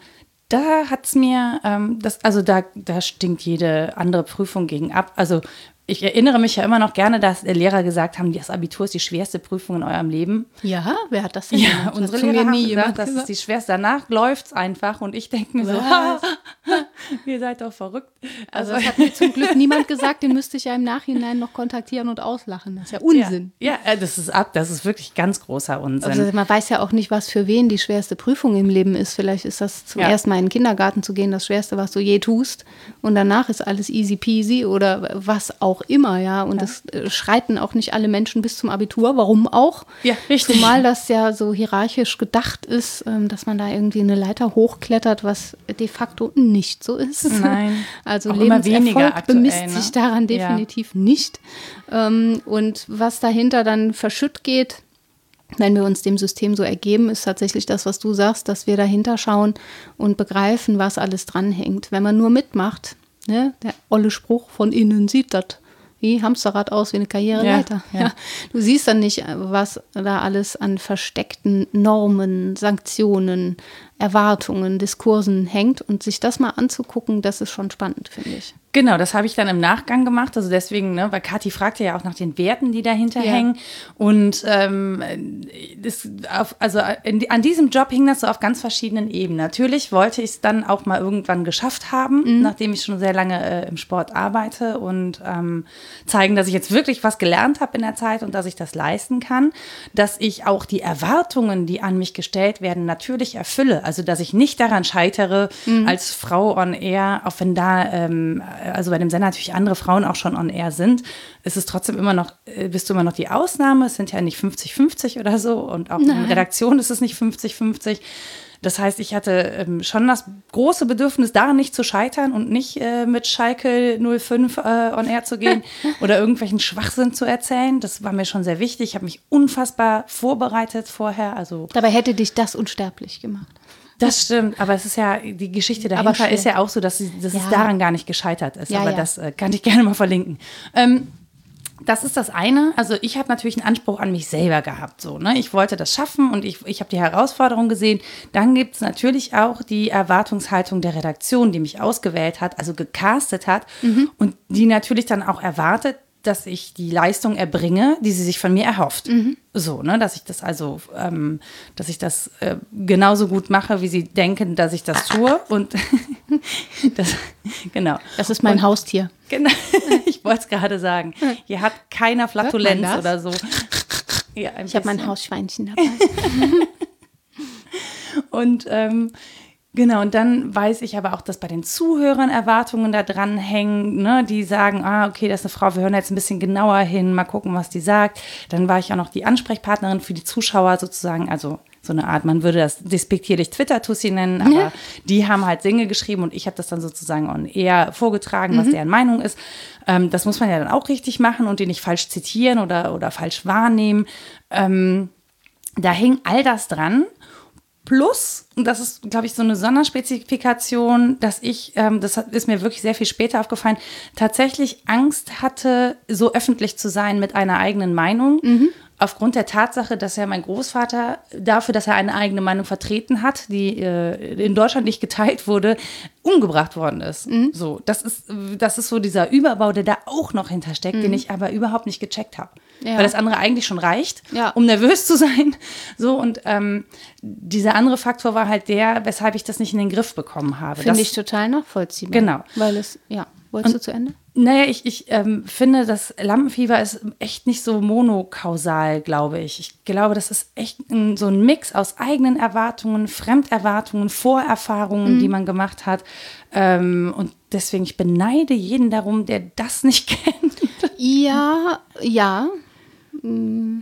da hat es mir, ähm, das, also da, da stinkt jede andere Prüfung gegen ab. Also ich erinnere mich ja immer noch gerne, dass Lehrer gesagt haben, das Abitur ist die schwerste Prüfung in eurem Leben. Ja, wer hat das denn Ja, gemacht? unsere Lehrer haben nie gesagt, das ist die schwerste. Danach läuft's einfach und ich denke mir so, *laughs* ihr seid doch verrückt. Also das hat mir zum Glück niemand gesagt, den müsste ich ja im Nachhinein noch kontaktieren und auslachen. Das ist ja Unsinn. Ja, ja, äh, das ist ab, das ist wirklich ganz großer Unsinn. Also man weiß ja auch nicht, was für wen die schwerste Prüfung im Leben ist. Vielleicht ist das zum Ja. ersten Mal in den Kindergarten zu gehen das Schwerste, was du je tust. Und danach ist alles easy peasy oder was auch immer, ja. Und es äh, schreiten auch nicht alle Menschen bis zum Abitur. Warum auch? Ja, richtig. Zumal das ja so hierarchisch gedacht ist, ähm, dass man da irgendwie eine Leiter hochklettert, was de facto nicht so ist. Nein. *laughs* Also Auch Lebenserfolg aktuell, bemisst ne? sich daran Ja. definitiv nicht. Ähm, und was dahinter dann verschütt geht, wenn wir uns dem System so ergeben, ist tatsächlich das, was du sagst, dass wir dahinter schauen und begreifen, was alles dranhängt. Wenn man nur mitmacht, ne, der olle Spruch von innen sieht das wie Hamsterrad aus, wie eine Karriereleiter. Ja, Ja, ja. *laughs* Du siehst dann nicht, was da alles an versteckten Normen, Sanktionen, Erwartungen, Diskursen hängt. Und sich das mal anzugucken, das ist schon spannend, finde ich. Genau, das habe ich dann im Nachgang gemacht. Also deswegen, ne, weil Kathi fragte ja auch nach den Werten, die dahinter Ja. hängen. Und ähm, das auf, also in, an diesem Job hing das so auf ganz verschiedenen Ebenen. Natürlich wollte ich es dann auch mal irgendwann geschafft haben, nachdem ich schon sehr lange äh, im Sport arbeite und ähm, zeigen, dass ich jetzt wirklich was gelernt habe in der Zeit und dass ich das leisten kann, dass ich auch die Erwartungen, die an mich gestellt werden, natürlich erfülle. Also dass ich nicht daran scheitere, als Frau on air, auch wenn da ähm, also bei dem Sender natürlich andere Frauen auch schon on air sind, ist es trotzdem immer noch, äh, bist du immer noch die Ausnahme. Es sind ja nicht 50-50 oder so und auch in Redaktion ist es nicht 50-50. Das heißt, ich hatte ähm, schon das große Bedürfnis, daran nicht zu scheitern und nicht äh, mit Schalke 05 äh, on air zu gehen *laughs* oder irgendwelchen Schwachsinn zu erzählen. Das war mir schon sehr wichtig. Ich habe mich unfassbar vorbereitet vorher. Also Dabei hätte dich das unsterblich gemacht. Das stimmt, aber es ist ja, die Geschichte dahinter ist ja auch so, dass, sie, dass es Ja. daran gar nicht gescheitert ist. Ja, aber ja. das äh, kann ich *laughs* gerne mal verlinken. Ähm, das ist das eine. Also ich habe natürlich einen Anspruch an mich selber gehabt. So, ne? Ich wollte das schaffen und ich, ich habe die Herausforderung gesehen. Dann gibt es natürlich auch die Erwartungshaltung der Redaktion, die mich ausgewählt hat, also gecastet hat Mhm. und die natürlich dann auch erwartet, dass ich die Leistung erbringe, die sie sich von mir erhofft. Mhm. So, ne, dass ich das also, ähm, dass ich das äh, genauso gut mache, wie sie denken, dass ich das tue. Und *laughs* das, genau. Das ist mein Und- Haustier. Genau, *laughs* ich wollte es gerade sagen. Hier hat keiner Flatulenz oder so. Ja, Ich habe mein. Hausschweinchen dabei. *laughs* Und ähm, genau, und dann weiß ich aber auch, dass bei den Zuhörern Erwartungen da dran hängen, ne, die sagen, ah, okay, das ist eine Frau, wir hören jetzt ein bisschen genauer hin, mal gucken, was die sagt. Dann war ich auch noch die Ansprechpartnerin für die Zuschauer sozusagen, also so eine Art, man würde das despektierlich Twitter-Tussi nennen, aber Ja. die haben halt Dinge geschrieben und ich habe das dann sozusagen on air vorgetragen, was deren Meinung ist. Ähm, das muss man ja dann auch richtig machen und die nicht falsch zitieren oder, oder falsch wahrnehmen. Ähm, da hing all das dran. Plus, und das ist, glaube ich, so eine Sonderspezifikation, dass ich, ähm, das ist mir wirklich sehr viel später aufgefallen, tatsächlich Angst hatte, so öffentlich zu sein mit einer eigenen Meinung. Aufgrund der Tatsache, dass ja mein Großvater dafür, dass er eine eigene Meinung vertreten hat, die äh, in Deutschland nicht geteilt wurde, umgebracht worden ist. So, das ist, das ist so dieser Überbau, der da auch noch hintersteckt, den ich aber überhaupt nicht gecheckt habe. Ja. Weil das andere eigentlich schon reicht, Ja. um nervös zu sein. So, und ähm, dieser andere Faktor war halt der, weshalb ich das nicht in den Griff bekommen habe. Finde Das- ich total nachvollziehbar. Genau. Weil es, ja, wolltest du zu Ende? Naja, ich, ich ähm, finde, das Lampenfieber ist echt nicht so monokausal, glaube ich. Ich glaube, das ist echt ein, so ein Mix aus eigenen Erwartungen, Fremderwartungen, Vorerfahrungen, die man gemacht hat. Ähm, und deswegen, ich beneide jeden darum, der das nicht *laughs* kennt. Ja, ja. Mm,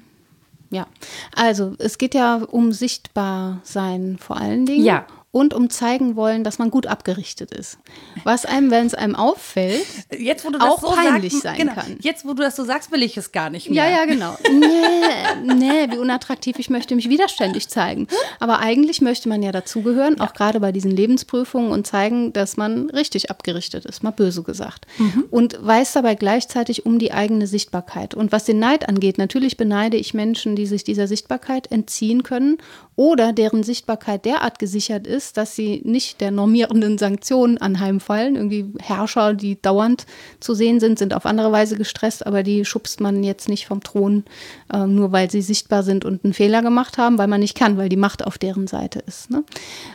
Ja, also es geht ja um sichtbar sein vor allen Dingen. Ja. Und um zeigen wollen, dass man gut abgerichtet ist. Was einem, wenn es einem auffällt, Jetzt, wo du Auch so peinlich sagst, sein genau, kann. Jetzt, wo du das so sagst, will ich es gar nicht mehr. Ja, ja, genau. *laughs* Nee, nee, wie unattraktiv, ich möchte mich widerständig zeigen. Aber eigentlich möchte man ja dazugehören, auch gerade bei diesen Lebensprüfungen und zeigen, dass man richtig abgerichtet ist, mal böse gesagt. Und weiß dabei gleichzeitig um die eigene Sichtbarkeit. Und was den Neid angeht, natürlich beneide ich Menschen, die sich dieser Sichtbarkeit entziehen können oder deren Sichtbarkeit derart gesichert ist, dass sie nicht der normierenden Sanktionen anheimfallen. Irgendwie Herrscher, die dauernd zu sehen sind, sind auf andere Weise gestresst, aber die schubst man jetzt nicht vom Thron, äh, nur weil sie sichtbar sind und einen Fehler gemacht haben, weil man nicht kann, weil die Macht auf deren Seite ist. Ne?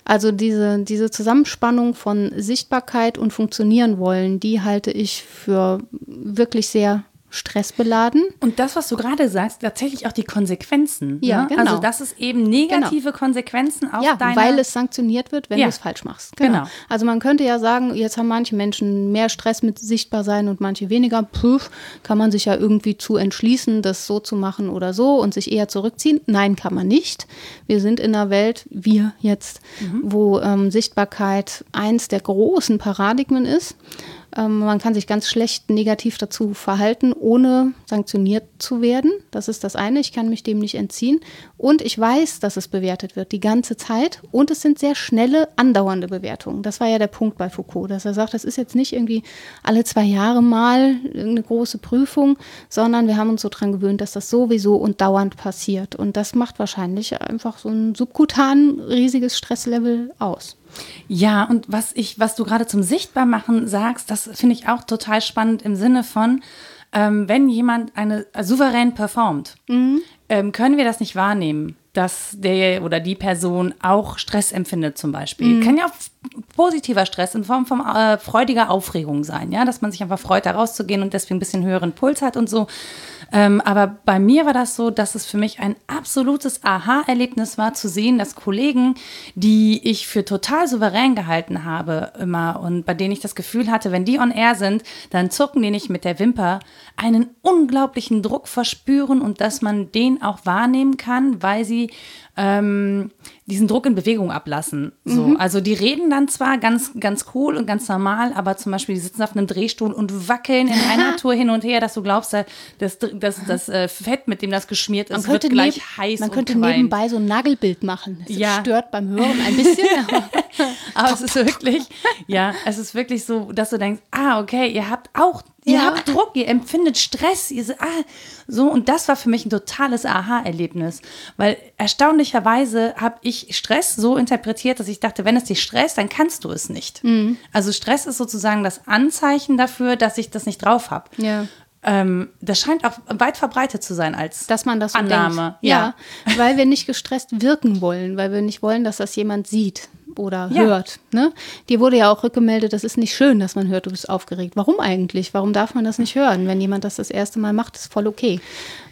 Also diese, diese Zusammenspannung von Sichtbarkeit und funktionieren wollen, die halte ich für wirklich sehr stressbeladen. Und das, was du gerade sagst, tatsächlich auch die Konsequenzen. Ja, ne? genau. Also, dass es eben negative Konsequenzen auf Ja, deine... weil es sanktioniert wird, wenn Ja. du es falsch machst. Genau. Also man könnte ja sagen, jetzt haben manche Menschen mehr Stress mit sichtbar sein und manche weniger. Puh, kann man sich ja irgendwie zu entschließen, das so zu machen oder so und sich eher zurückziehen. Nein, kann man nicht. Wir sind in einer Welt, wir jetzt, wo ähm, Sichtbarkeit eins der großen Paradigmen ist. Ähm, man kann sich ganz schlecht negativ dazu verhalten, ohne sanktioniert zu werden. Das ist das eine. Ich kann mich dem nicht entziehen. Und ich weiß, dass es bewertet wird die ganze Zeit. Und es sind sehr schnelle, andauernde Bewertungen. Das war ja der Punkt bei Foucault, dass er sagt, das ist jetzt nicht irgendwie alle zwei Jahre mal eine große Prüfung, sondern wir haben uns so dran gewöhnt, dass das sowieso und dauernd passiert. Und das macht wahrscheinlich einfach so ein subkutan riesiges Stresslevel aus. Ja, und was ich, was du gerade zum Sichtbarmachen sagst, das finde ich auch total spannend im Sinne von, ähm, wenn jemand eine äh, souverän performt, ähm, können wir das nicht wahrnehmen, dass der oder die Person auch Stress empfindet zum Beispiel. Kann ja auch positiver Stress in Form von äh, freudiger Aufregung sein, ja, dass man sich einfach freut, da rauszugehen und deswegen ein bisschen höheren Puls hat und so. Ähm, aber bei mir war das so, dass es für mich ein absolutes Aha-Erlebnis war, zu sehen, dass Kollegen, die ich für total souverän gehalten habe, immer und bei denen ich das Gefühl hatte, wenn die on air sind, dann zucken die nicht mit der Wimper, einen unglaublichen Druck verspüren und dass man den auch wahrnehmen kann, weil sie ähm, diesen Druck in Bewegung ablassen. So. Also die reden dann zwar ganz, ganz cool und ganz normal, aber zum Beispiel die sitzen auf einem Drehstuhl und wackeln in einer *laughs* Tour hin und her, dass du glaubst, das, das, das äh, Fett, mit dem das geschmiert ist, wird gleich neben- heiß man und könnte qualmt. nebenbei so ein Nagelbild machen. Das Ja. stört beim Hören ein bisschen. *laughs* aber es ist wirklich, ja, es ist wirklich so, dass du denkst, ah, okay, ihr habt auch, ihr Ja. habt Druck, ihr empfindet Stress, ihr so, ah, so und das war für mich ein totales Aha-Erlebnis, weil erstaunlicherweise habe ich Stress so interpretiert, dass ich dachte, wenn es dich stresst, dann kannst du es nicht. Also Stress ist sozusagen das Anzeichen dafür, dass ich das nicht drauf habe. Ja. Ähm, das scheint auch weit verbreitet zu sein als dass man das so Annahme. denkt. Ja. weil wir nicht gestresst wirken wollen, weil wir nicht wollen, dass das jemand sieht oder Ja. hört. Ne? Dir wurde ja auch rückgemeldet, das ist nicht schön, dass man hört, du bist aufgeregt. Warum eigentlich? Warum darf man das nicht hören? Wenn jemand das das erste Mal macht, ist voll okay.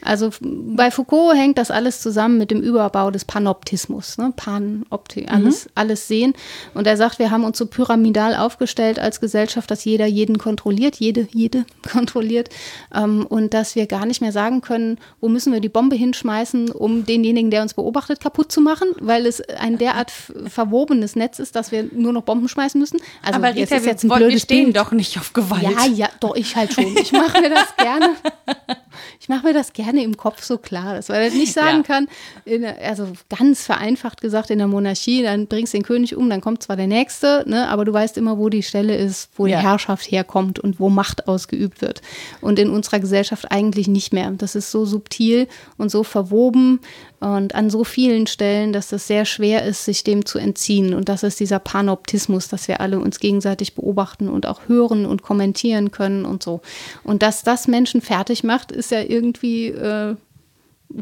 Also bei Foucault hängt das alles zusammen mit dem Überbau des Panoptismus. Ne? Panopti, alles, alles sehen. Und er sagt, wir haben uns so pyramidal aufgestellt als Gesellschaft, dass jeder jeden kontrolliert, jede, jede *laughs* kontrolliert. Ähm, und dass wir gar nicht mehr sagen können, wo müssen wir die Bombe hinschmeißen, um denjenigen, der uns beobachtet, kaputt zu machen, weil es ein derart verwobenes Netz ist, dass wir nur noch Bomben schmeißen müssen. Also Aber jetzt Rita, ist jetzt ein wir, wir blödes stehen Bild. doch nicht auf Gewalt. Ja, ja, doch, ich halt schon. Ich mache mir das gerne. *laughs* Ich mache mir das gerne im Kopf so klar, dass man das nicht sagen Ja. kann, in, also ganz vereinfacht gesagt, in der Monarchie, dann bringst du den König um, dann kommt zwar der Nächste, ne, aber du weißt immer, wo die Stelle ist, wo Ja. die Herrschaft herkommt und wo Macht ausgeübt wird. Und in unserer Gesellschaft eigentlich nicht mehr. Das ist so subtil und so verwoben und an so vielen Stellen, dass es sehr schwer ist, sich dem zu entziehen. Und das ist dieser Panoptismus, dass wir alle uns gegenseitig beobachten und auch hören und kommentieren können und so. Und dass das Menschen fertig macht, ist ja irgendwie äh,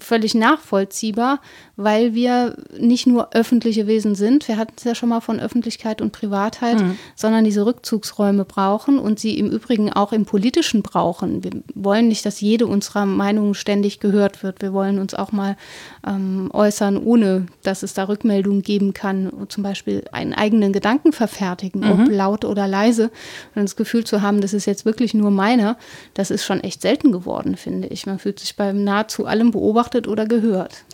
völlig nachvollziehbar, weil wir nicht nur öffentliche Wesen sind, wir hatten es ja schon mal von Öffentlichkeit und Privatheit, sondern diese Rückzugsräume brauchen und sie im Übrigen auch im Politischen brauchen. Wir wollen nicht, dass jede unserer Meinungen ständig gehört wird. Wir wollen uns auch mal ähm, äußern, ohne dass es da Rückmeldungen geben kann. Zum Beispiel einen eigenen Gedanken verfertigen, ob laut oder leise. Und das Gefühl zu haben, das ist jetzt wirklich nur meiner, das ist schon echt selten geworden, finde ich. Man fühlt sich bei nahezu allem beobachtet oder gehört.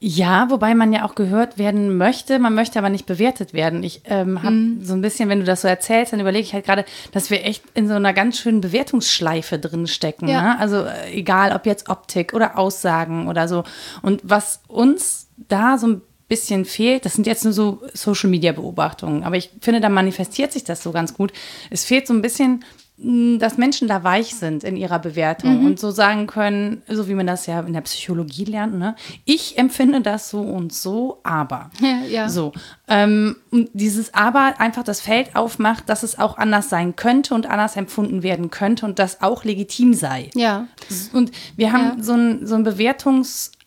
Ja, wobei man ja auch gehört werden möchte, man möchte aber nicht bewertet werden. Ich ähm, habe Mhm. so ein bisschen, wenn du das so erzählst, dann überlege ich halt gerade, dass wir echt in so einer ganz schönen Bewertungsschleife drin stecken. Ja. Ne? Also äh, egal, ob jetzt Optik oder Aussagen oder so. Und was uns da so ein bisschen fehlt, das sind jetzt nur so Social-Media-Beobachtungen, aber ich finde, da manifestiert sich das so ganz gut. Es fehlt so ein bisschen mh, dass Menschen da weich sind in ihrer Bewertung Mhm. und so sagen können, so wie man das ja in der Psychologie lernt, ne? Ich empfinde das so und so, aber. *laughs* Ja, ja. So. Ähm, und dieses Aber einfach das Feld aufmacht, dass es auch anders sein könnte und anders empfunden werden könnte und das auch legitim sei. Ja, Und wir haben Ja. so einen so einen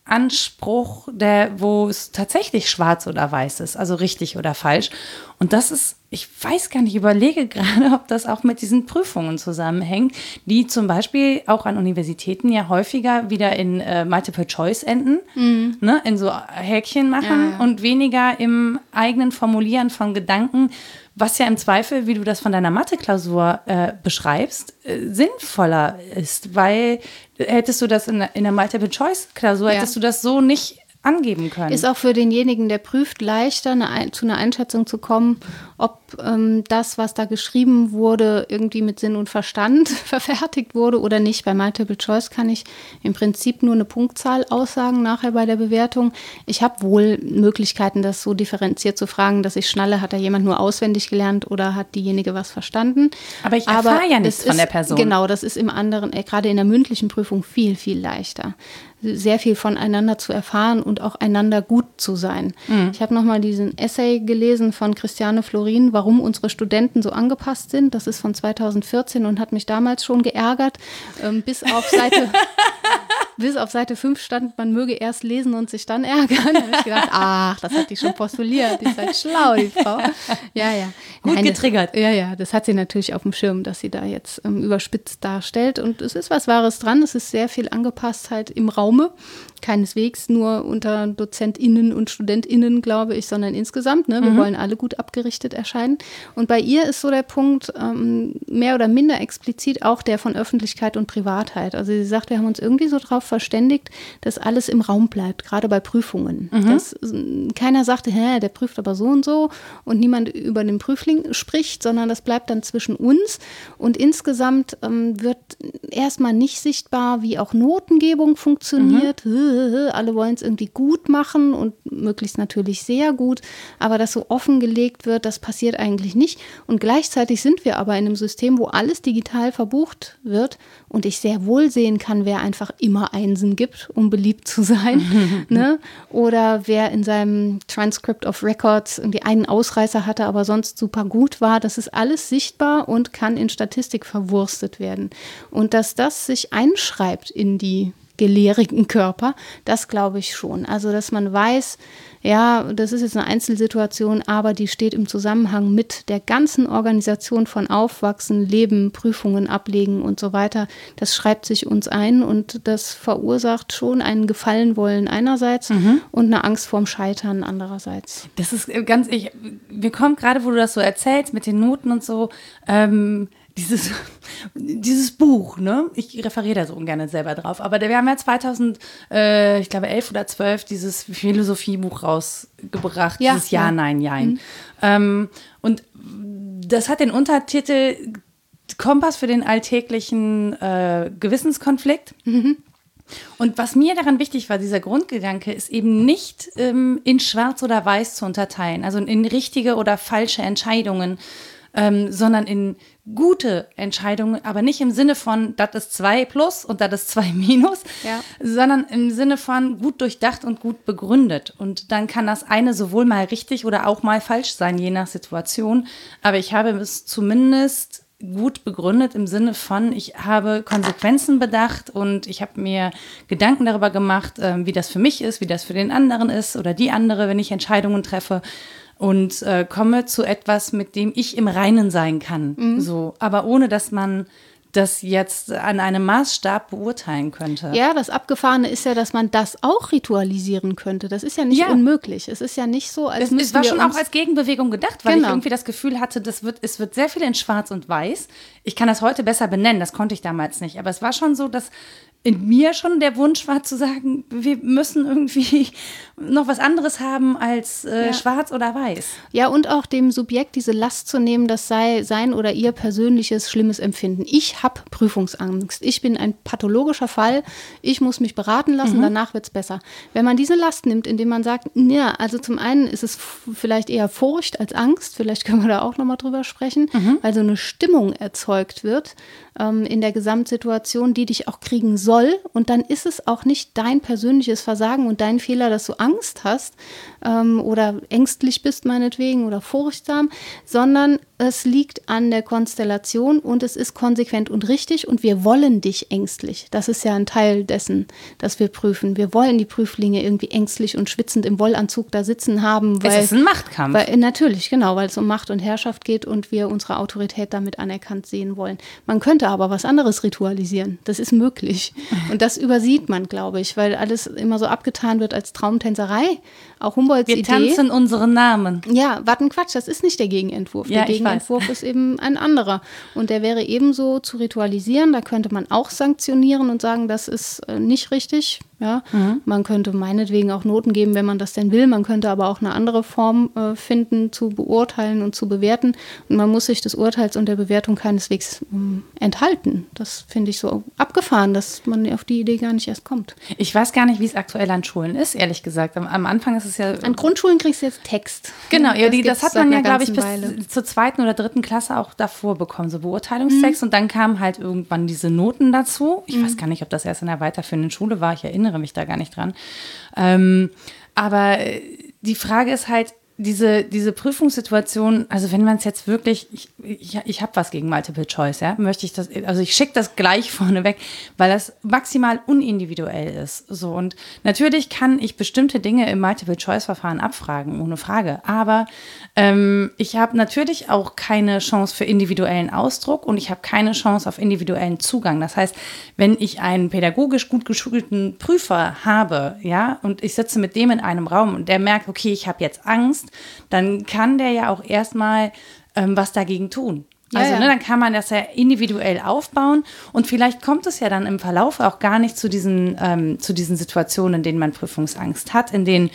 Bewertungsanspruch, der, wo es tatsächlich schwarz oder weiß ist, also richtig oder falsch. Und das ist ich weiß gar nicht, überlege *laughs* gerade, ob das auch mit diesen Prüfungen zusammenhängt, die zum Beispiel auch an Universitäten ja häufiger wieder in äh, Multiple Choice enden, mhm. ne, in so Häkchen machen ja, ja. und weniger im eigenen Formulieren von Gedanken, was ja im Zweifel, wie du das von deiner Mathe-Klausur äh, beschreibst, äh, sinnvoller ist, weil hättest du das in, in der Multiple Choice Klausur, ja. hättest du das so nicht angeben können. Ist auch für denjenigen, der prüft, leichter eine, zu einer Einschätzung zu kommen, ob ähm, das, was da geschrieben wurde, irgendwie mit Sinn und Verstand *laughs* verfertigt wurde oder nicht. Bei Multiple Choice kann ich im Prinzip nur eine Punktzahl aussagen nachher bei der Bewertung. Ich habe wohl Möglichkeiten, das so differenziert zu fragen, dass ich schnalle, hat da jemand nur auswendig gelernt oder hat diejenige was verstanden. Aber ich erfahre ja nichts von der Person. Genau, das ist im anderen, äh, gerade in der mündlichen Prüfung viel, viel leichter sehr viel voneinander zu erfahren und auch einander gut zu sein. Mhm. Ich habe nochmal diesen Essay gelesen von Christiane Florin, warum unsere Studenten so angepasst sind. Das ist von 2014 und hat mich damals schon geärgert. Ähm, bis auf Seite *laughs* bis auf Seite 5 stand, man möge erst lesen und sich dann ärgern. Da habe ich gedacht, ach, das hat die schon postuliert. Die ist halt schlau, die Frau. Ja, ja. Gut Nein, getriggert. Das, ja, ja, das hat sie natürlich auf dem Schirm, dass sie da jetzt ähm, überspitzt darstellt. Und es ist was Wahres dran. Es ist sehr viel Angepasstheit im Raume keineswegs nur unter DozentInnen und StudentInnen, glaube ich, sondern insgesamt. Ne? Wir mhm. wollen alle gut abgerichtet erscheinen. Und bei ihr ist so der Punkt ähm, mehr oder minder explizit auch der von Öffentlichkeit und Privatheit. Also sie sagt, wir haben uns irgendwie so darauf verständigt, dass alles im Raum bleibt, gerade bei Prüfungen. Mhm. Dass äh, keiner sagte, hä, der prüft aber so und so und niemand über den Prüfling spricht, sondern das bleibt dann zwischen uns. Und insgesamt ähm, wird erstmal nicht sichtbar, wie auch Notengebung funktioniert. Mhm alle wollen es irgendwie gut machen und möglichst natürlich sehr gut, aber das so offengelegt wird, das passiert eigentlich nicht. Und gleichzeitig sind wir aber in einem System, wo alles digital verbucht wird und ich sehr wohl sehen kann, wer einfach immer Einsen gibt, um beliebt zu sein. *laughs* ne? Oder wer in seinem Transcript of Records irgendwie einen Ausreißer hatte, aber sonst super gut war. Das ist alles sichtbar und kann in Statistik verwurstet werden. Und dass das sich einschreibt in die gelehrigen Körper. Das glaube ich schon. Also, dass man weiß, ja, das ist jetzt eine Einzelsituation, aber die steht im Zusammenhang mit der ganzen Organisation von Aufwachsen, Leben, Prüfungen ablegen und so weiter. Das schreibt sich uns ein und das verursacht schon einen Gefallenwollen einerseits mhm. und eine Angst vorm Scheitern andererseits. Das ist ganz, ich, mir kommt gerade, wo du das so erzählst mit den Noten und so, ähm, dieses, dieses Buch, ne? Ich referiere da so ungern selber drauf, aber wir haben ja 2000, äh, ich glaube 11 oder 12 dieses Philosophiebuch rausgebracht, ja, dieses Ja, ja. Nein, Jein. Mhm. Ähm, und das hat den Untertitel Kompass für den alltäglichen äh, Gewissenskonflikt. Mhm. Und was mir daran wichtig war, dieser Grundgedanke, ist eben nicht ähm, in Schwarz oder Weiß zu unterteilen, also in richtige oder falsche Entscheidungen, ähm, sondern in gute Entscheidungen, aber nicht im Sinne von, das ist zwei plus und das ist zwei *laughs* minus, ja. sondern im Sinne von gut durchdacht und gut begründet. Und dann kann das eine sowohl mal richtig oder auch mal falsch sein, je nach Situation. Aber ich habe es zumindest gut begründet im Sinne von, ich habe Konsequenzen bedacht und ich habe mir Gedanken darüber gemacht, äh, wie das für mich ist, wie das für den anderen ist oder die andere, wenn ich Entscheidungen treffe und äh, komme zu etwas, mit dem ich im Reinen sein kann. Mhm. So, aber ohne dass man das jetzt an einem Maßstab beurteilen könnte. Ja, das Abgefahrene ist ja, dass man das auch ritualisieren könnte. Das ist ja nicht ja. unmöglich. Es ist ja nicht so, als Es war schon auch als Gegenbewegung gedacht, weil genau. ich irgendwie das Gefühl hatte, das wird, es wird sehr viel in Schwarz und Weiß. Ich kann das heute besser benennen, das konnte ich damals nicht. Aber es war schon so, dass in mir schon der Wunsch war zu sagen, wir müssen irgendwie *laughs* noch was anderes haben als äh, ja. schwarz oder weiß. Ja, und auch dem Subjekt diese Last zu nehmen, das sei sein oder ihr persönliches schlimmes Empfinden. Ich habe Prüfungsangst. Ich bin ein pathologischer Fall. Ich muss mich beraten lassen, mhm. danach wird es besser. Wenn man diese Last nimmt, indem man sagt, ja, also zum einen ist es vielleicht eher Furcht als Angst, vielleicht können wir da auch nochmal drüber sprechen, mhm. weil so eine Stimmung erzeugt wird, ähm, in der Gesamtsituation, die dich auch kriegen soll. Und dann ist es auch nicht dein persönliches Versagen und dein Fehler, dass du Angst hast ähm, oder ängstlich bist meinetwegen oder furchtsam, sondern es liegt an der Konstellation und es ist konsequent und richtig und wir wollen dich ängstlich. Das ist ja ein Teil dessen, dass wir prüfen. Wir wollen die Prüflinge irgendwie ängstlich und schwitzend im Wollanzug da sitzen haben. Weil, es ist ein Machtkampf. Weil, natürlich, genau, weil es um Macht und Herrschaft geht und wir unsere Autorität damit anerkannt sehen wollen. Man könnte aber was anderes ritualisieren. Das ist möglich. *laughs* Und das übersieht man, glaube ich, weil alles immer so abgetan wird als Traumtänzerei. Auch Humboldts wir Idee. Wir tanzen unseren Namen. Ja, warten Quatsch, das ist nicht der Gegenentwurf. Ja, der Gegenentwurf ist eben ein anderer. Und der wäre ebenso zu ritualisieren. Da könnte man auch sanktionieren und sagen, das ist äh, nicht richtig. Ja, mhm. man könnte meinetwegen auch Noten geben, wenn man das denn will. Man könnte aber auch eine andere Form äh, finden, zu beurteilen und zu bewerten. Und man muss sich des Urteils und der Bewertung keineswegs ähm, enthalten. Das finde ich so abgefahren, dass man auf die Idee gar nicht erst kommt. Ich weiß gar nicht, wie es aktuell an Schulen ist, ehrlich gesagt. Am, am Anfang ist es ja. An Grundschulen kriegst du jetzt Text. Genau, ja, das, die, das hat man ja, glaube ich, bis Weile. zur zweiten oder dritten Klasse auch davor bekommen, so Beurteilungstext. Mhm. Und dann kamen halt irgendwann diese Noten dazu. Ich mhm. weiß gar nicht, ob das erst in der weiterführenden Schule war. Ich erinnere erinnere mich da gar nicht dran. Ähm, aber die Frage ist halt, diese, diese Prüfungssituation, also wenn man es jetzt wirklich, ich, ich, ich habe was gegen Multiple Choice, ja, möchte ich das, also ich schicke das gleich *laughs* vorneweg, weil das maximal unindividuell ist. So und natürlich kann ich bestimmte Dinge im Multiple Choice Verfahren abfragen, ohne Frage. Aber ähm, ich habe natürlich auch keine Chance für individuellen Ausdruck und ich habe keine Chance auf individuellen Zugang. Das heißt, wenn ich einen pädagogisch gut geschulten Prüfer habe, ja, und ich sitze mit dem in einem Raum und der merkt, okay, ich habe jetzt Angst, dann kann der ja auch erstmal ähm, was dagegen tun. Ja, also, ne, dann kann man das ja individuell aufbauen und vielleicht kommt es ja dann im Verlauf auch gar nicht zu diesen, ähm, zu diesen Situationen, in denen man Prüfungsangst hat, in denen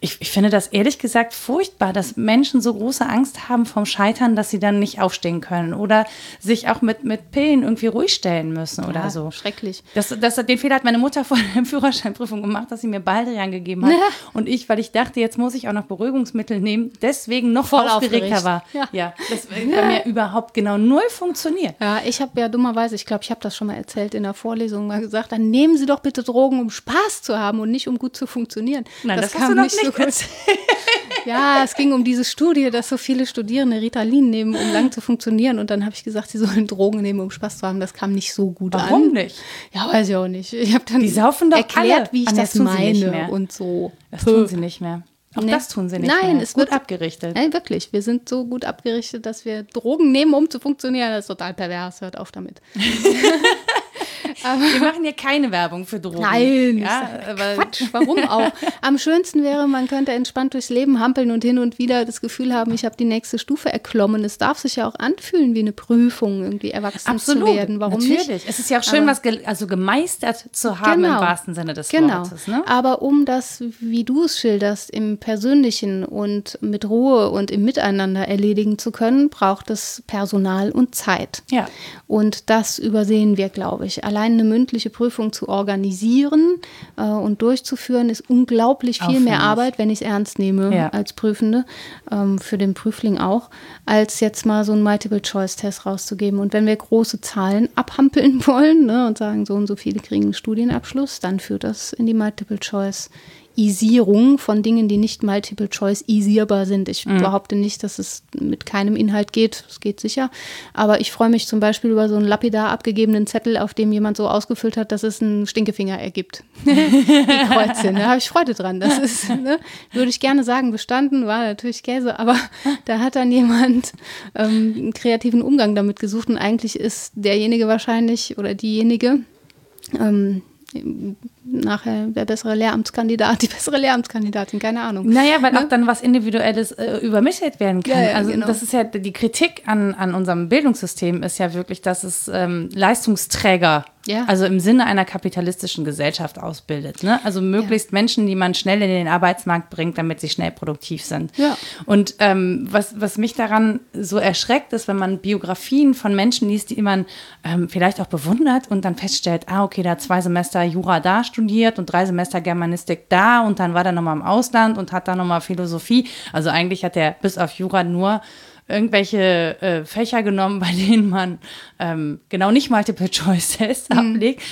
ich, ich finde das ehrlich gesagt furchtbar, dass Menschen so große Angst haben vom Scheitern, dass sie dann nicht aufstehen können oder sich auch mit, mit Pillen irgendwie ruhig stellen müssen oder ja, so. Schrecklich. Das, das, den Fehler hat meine Mutter vor der Führerscheinprüfung gemacht, dass sie mir Baldrian gegeben hat. Ja. Und ich, weil ich dachte, jetzt muss ich auch noch Beruhigungsmittel nehmen, deswegen noch Voll aufgeregter war. Ja, ja das bei mir überhaupt genau null funktioniert. Ja, ich habe ja dummerweise, ich glaube, ich habe das schon mal erzählt in der Vorlesung mal gesagt, dann nehmen Sie doch bitte Drogen, um Spaß zu haben und nicht um gut zu funktionieren. Nein, das, das kam nicht so *laughs* ja, es ging um diese Studie, dass so viele Studierende Ritalin nehmen, um lang zu funktionieren. Und dann habe ich gesagt, sie sollen Drogen nehmen, um Spaß zu haben. Das kam nicht so gut Warum an. Warum nicht? Ja, weiß ich auch nicht. Ich habe dann Die saufen doch erklärt, wie ich das, das meine und so. Das tun sie nicht mehr. Auch nee. das tun sie nicht Nein, mehr. es wird abgerichtet. Nein, wirklich. Wir sind so gut abgerichtet, dass wir Drogen nehmen, um zu funktionieren. Das ist total pervers. Hört auf damit. *laughs* wir machen hier keine Werbung für Drogen. Nein, ja, Quatsch, warum auch? Am schönsten wäre, man könnte entspannt durchs Leben hampeln und hin und wieder das Gefühl haben, ich habe die nächste Stufe erklommen. Es darf sich ja auch anfühlen wie eine Prüfung, irgendwie erwachsen Absolut, zu werden. Warum natürlich. nicht? Es ist ja auch schön, aber, was ge also gemeistert zu haben genau, im wahrsten Sinne des genau. Wortes. Ne? Aber um das, wie du es schilderst, im Persönlichen und mit Ruhe und im Miteinander erledigen zu können, braucht es Personal und Zeit. Ja. Und das übersehen wir, glaube ich. Allein eine mündliche Prüfung zu organisieren äh, und durchzuführen, ist unglaublich viel mehr Arbeit, wenn ich es ernst nehme ja. als Prüfende, ähm, für den Prüfling auch, als jetzt mal so einen Multiple-Choice-Test rauszugeben. Und wenn wir große Zahlen abhampeln *laughs* wollen ne, und sagen, so und so viele kriegen einen Studienabschluss, dann führt das in die Multiple-Choice Isierung von Dingen, die nicht Multiple Choice isierbar sind. Ich mhm. behaupte nicht, dass es mit keinem Inhalt geht. Es geht sicher. Aber ich freue mich zum Beispiel über so einen lapidar abgegebenen Zettel, auf dem jemand so ausgefüllt hat, dass es einen Stinkefinger ergibt. *laughs* die Kreuzchen. Da habe ich Freude dran. Das ist, ne, würde ich gerne sagen, bestanden, war natürlich Käse, aber da hat dann jemand ähm, einen kreativen Umgang damit gesucht und eigentlich ist derjenige wahrscheinlich oder diejenige, ähm, nachher der bessere Lehramtskandidat, die bessere Lehramtskandidatin, keine Ahnung. Naja, weil ne? auch dann was Individuelles äh, übermittelt werden kann. Ja, ja, also genau. das ist ja die Kritik an, an unserem Bildungssystem ist ja wirklich, dass es ähm, Leistungsträger ja. Also im Sinne einer kapitalistischen Gesellschaft ausbildet. Ne? Also möglichst ja. Menschen, die man schnell in den Arbeitsmarkt bringt, damit sie schnell produktiv sind. Ja. Und ähm, was, was mich daran so erschreckt, ist, wenn man Biografien von Menschen liest, die man ähm, vielleicht auch bewundert und dann feststellt, ah, okay, da hat zwei Semester Jura da studiert und drei Semester Germanistik da und dann war er nochmal im Ausland und hat da nochmal Philosophie. Also eigentlich hat er bis auf Jura nur irgendwelche äh, Fächer genommen, *laughs* bei denen man ähm, genau nicht Multiple-Choice-Tests mhm. ablegt.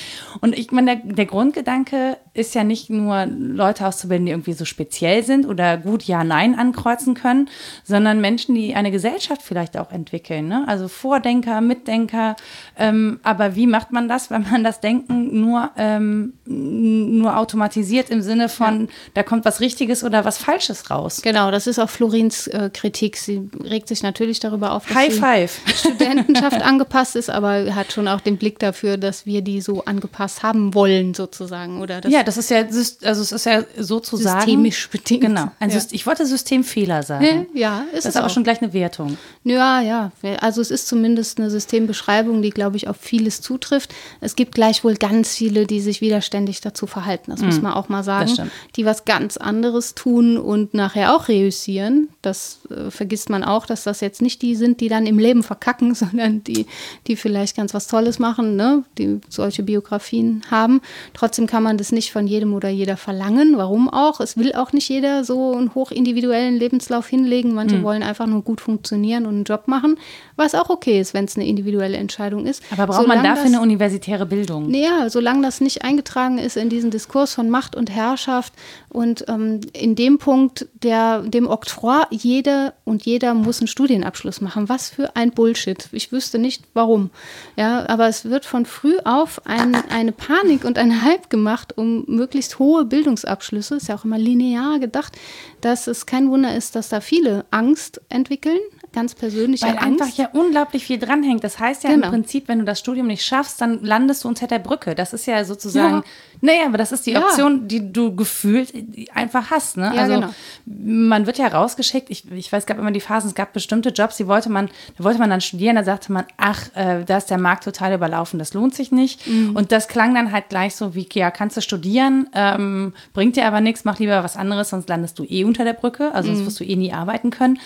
Und ich meine, der, der Grundgedanke ist ja nicht nur Leute auszubilden, die irgendwie so speziell sind oder gut Ja, Nein ankreuzen können, sondern Menschen, die eine Gesellschaft vielleicht auch entwickeln. Ne? Also Vordenker, Mitdenker. Ähm, aber wie macht man das, wenn man das Denken nur, ähm, nur automatisiert im Sinne von, ja. da kommt was Richtiges oder was Falsches raus? Genau, das ist auch Florins äh, Kritik. Sie regt sich natürlich darüber auf, dass High die five. *laughs* Studentenschaft angepasst ist, aber hat schon auch den Blick dafür, dass wir die so angepasst haben wollen, sozusagen. Oder ja, das ist ja, also es ist ja sozusagen. Systemisch bedingt. Genau. Ja. ich wollte Systemfehler sagen. Ja, ist das ist aber auch. schon gleich eine Wertung. Ja, ja. Also es ist zumindest eine Systembeschreibung, die, glaube ich, auf vieles zutrifft. Es gibt gleichwohl ganz viele, die sich widerständig dazu verhalten. Das mhm. muss man auch mal sagen. Die was ganz anderes tun und nachher auch reüssieren. Das äh, vergisst man auch, dass das jetzt nicht die sind, die dann im Leben verkacken, *laughs* sondern die, die vielleicht ganz was Tolles machen, ne? die solche Biografien haben. Trotzdem kann man das nicht von jedem oder jeder verlangen. Warum auch? Es will auch nicht jeder so einen hochindividuellen Lebenslauf hinlegen. Manche mhm. wollen einfach nur gut funktionieren und einen Job machen, was auch okay ist, wenn es eine individuelle Entscheidung ist. Aber braucht solange man dafür das, eine universitäre Bildung? Naja, solange das nicht eingetragen ist in diesen Diskurs von Macht und Herrschaft und ähm, in dem Punkt, der, dem Oktroi, jeder und jeder muss einen Studienabschluss machen. Was für ein Bullshit. Ich wüsste nicht warum. Ja, aber es wird von früh auf ein, eine Panik und ein Hype gemacht um möglichst hohe Bildungsabschlüsse. Ist ja auch immer linear gedacht, dass es kein Wunder ist, dass da viele Angst entwickeln, ganz persönliche Weil Angst. einfach ja unglaublich viel dranhängt. Das heißt ja genau. im Prinzip, wenn du das Studium nicht schaffst, dann landest du unter der Brücke. Das ist ja sozusagen, ja. naja, aber das ist die ja. Option, die du gefühlt einfach hast. Ne? Ja, also genau. man wird ja rausgeschickt. Ich, ich weiß, es gab immer die Phasen, es gab bestimmte Jobs, die wollte man, da wollte man dann studieren, da sagte man, ach, äh, da ist der Markt total überlaufen, das lohnt sich nicht. Mhm. Und das klang dann halt gleich so wie, ja, kannst du studieren, ähm, bringt dir aber nichts, mach lieber was anderes, sonst landest du eh unter der Brücke, also sonst mhm. wirst du eh nie arbeiten können.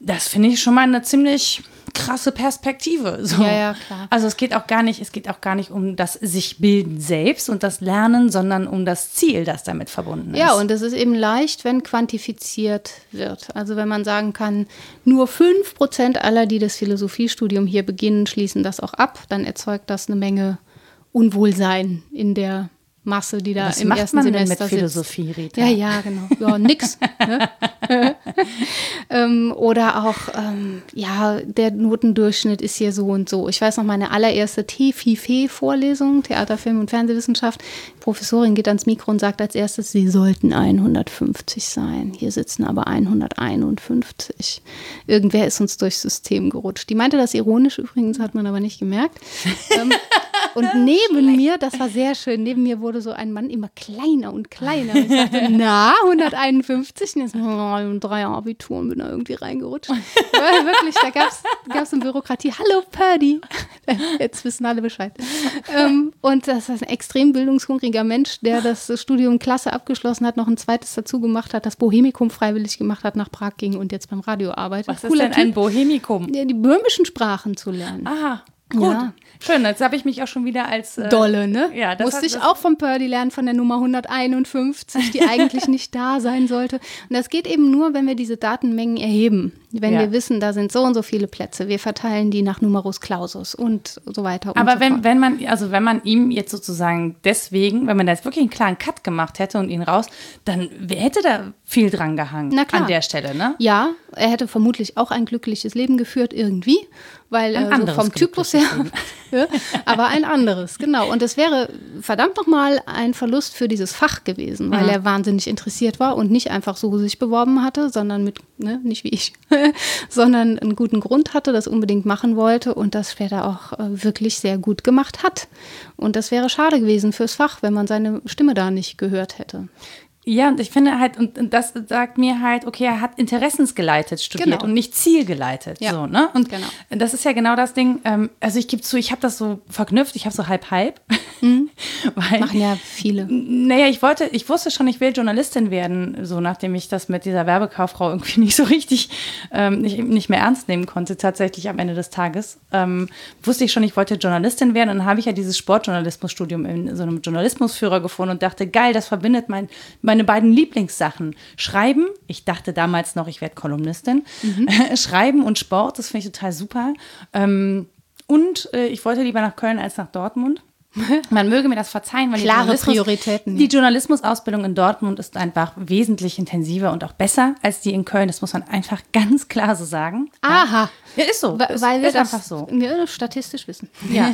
Das finde ich schon mal eine ziemlich krasse Perspektive. So. Ja, ja, klar. Also es geht auch gar nicht, es geht auch gar nicht um das sich bilden selbst und das Lernen, sondern um das Ziel, das damit verbunden ist. Ja, und es ist eben leicht, wenn quantifiziert wird. Also wenn man sagen kann, nur 5% aller, die das Philosophiestudium hier beginnen, schließen das auch ab, dann erzeugt das eine Menge Unwohlsein in der Masse, die da Was im ersten Semester denn mit Philosophie, Rita? Ja, ja, genau. Ja, nix. ne? *laughs* ähm, oder auch, ähm, ja, der Notendurchschnitt ist hier so und so. Ich weiß noch, meine allererste TFIFE-Vorlesung, Theater, Film und Fernsehwissenschaft. Die Professorin geht ans Mikro und sagt als erstes, sie sollten 150 sein. Hier sitzen aber 151. Irgendwer ist uns durchs System gerutscht. Die meinte das ironisch übrigens, hat man aber nicht gemerkt. *laughs* ähm, und *laughs* neben mir, das war sehr schön, neben mir wurde so ein Mann immer kleiner und kleiner. Und ich dachte, *laughs* na, 151? Und jetzt oh, drei Abitur und bin da irgendwie reingerutscht. *laughs* Ja, wirklich, da gab es eine Bürokratie. Hallo, Purdy. Jetzt wissen alle Bescheid. Ähm, und das ist ein extrem bildungshungriger Mensch, der das Studium klasse abgeschlossen hat, noch ein zweites dazu gemacht hat, das Bohemikum freiwillig gemacht hat, nach Prag ging und jetzt beim Radio arbeitet. Was ist denn ein Bohemikum? Die böhmischen Sprachen zu lernen. Aha. Gut. Ja. Schön, jetzt habe ich mich auch schon wieder als. Äh, Dolle, ne? Ja, das Musste ich auch von Purdy lernen, von der Nummer 151, die eigentlich *laughs* nicht da sein sollte. Und das geht eben nur, wenn wir diese Datenmengen erheben. Wenn ja. wir wissen, da sind so und so viele Plätze. Wir verteilen die nach Numerus Clausus und so weiter. Aber so wenn, fort. wenn man, also wenn man ihm jetzt sozusagen deswegen, wenn man da jetzt wirklich einen klaren Cut gemacht hätte und ihn raus, dann hätte da viel dran gehangen an der Stelle, ne? Ja, er hätte vermutlich auch ein glückliches Leben geführt, irgendwie weil äh, so vom Typus her, *laughs* ja, aber ein anderes, genau. Und es wäre verdammt nochmal ein Verlust für dieses Fach gewesen, weil mhm. er wahnsinnig interessiert war und nicht einfach so sich beworben hatte, sondern mit, ne, nicht wie ich, *laughs* sondern einen guten Grund hatte, das unbedingt machen wollte und das später auch äh, wirklich sehr gut gemacht hat. Und das wäre schade gewesen fürs Fach, wenn man seine Stimme da nicht gehört hätte. Ja, und ich finde halt, und, und, das sagt mir halt, okay, er hat interessensgeleitet studiert genau. und nicht zielgeleitet. Ja. So, ne? Und genau. das ist ja genau das Ding. Ähm, also ich gebe zu, ich habe das so verknüpft, ich habe so halb-halb. Mhm. *laughs* Machen ja viele. Naja, ich wollte, ich wusste schon, ich will Journalistin werden, so nachdem ich das mit dieser Werbekauffrau irgendwie *laughs* nicht so richtig, ähm, nicht, nicht mehr ernst nehmen konnte, tatsächlich am Ende des Tages. Ähm, wusste ich schon, ich wollte Journalistin werden und dann habe ich ja dieses Sportjournalismusstudium in so einem Journalismusführer gefunden und dachte, geil, das verbindet mein, mein meine beiden Lieblingssachen. Schreiben, ich dachte damals noch, ich werde Kolumnistin. Mhm. *laughs* Schreiben und Sport, das finde ich total super. Ähm, und äh, ich wollte lieber nach Köln als nach Dortmund. *laughs* Man möge mir das verzeihen, weil Klare die, Prioritäten. die Journalismusausbildung in Dortmund ist einfach wesentlich intensiver und auch besser als die in Köln. Das muss man einfach *laughs* ganz klar so sagen. Aha. Ja, ist so. Weil, weil wir das einfach so. statistisch wissen. *laughs* Ja.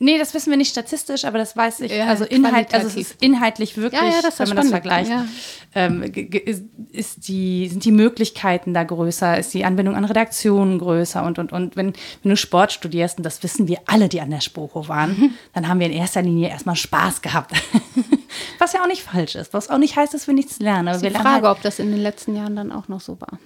nee, das wissen wir nicht statistisch, aber das weiß ich. Ja, also, Inhalt, also es ist inhaltlich wirklich, ja, ja, das wenn man das vergleicht, ja. ähm, ist, ist, die, sind die Möglichkeiten da größer, ist die Anbindung an Redaktionen größer und, und, und. Wenn, wenn du Sport studierst, und das wissen wir alle, die an der Spoko waren, dann haben wir in erster Linie erstmal Spaß gehabt. *laughs* was ja auch nicht falsch ist, was auch nicht heißt, dass wir nichts lernen. Aber ist die Frage, halt, ob das in den letzten Jahren dann auch noch so war.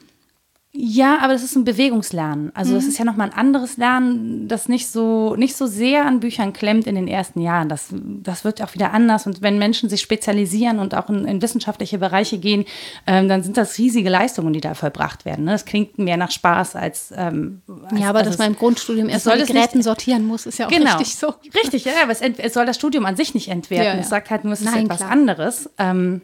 Ja, aber das ist ein Bewegungslernen. Also mhm. das ist ja nochmal ein anderes Lernen, das nicht so, nicht so sehr an Büchern klemmt in den ersten Jahren. Das, das wird auch wieder anders. Und wenn Menschen sich spezialisieren und auch in, in wissenschaftliche Bereiche gehen, ähm, dann sind das riesige Leistungen, die da vollbracht werden. Ne? Das klingt mehr nach Spaß als. Ähm, als ja, aber dass man im Grundstudium erstmal die Geräten sortieren muss, ist ja auch genau. richtig so. Richtig, ja, aber es, es, soll das Studium an sich nicht entwerten. Ja, ja. Es sagt halt nur, es ist Nein, etwas klar. anderes. Ähm,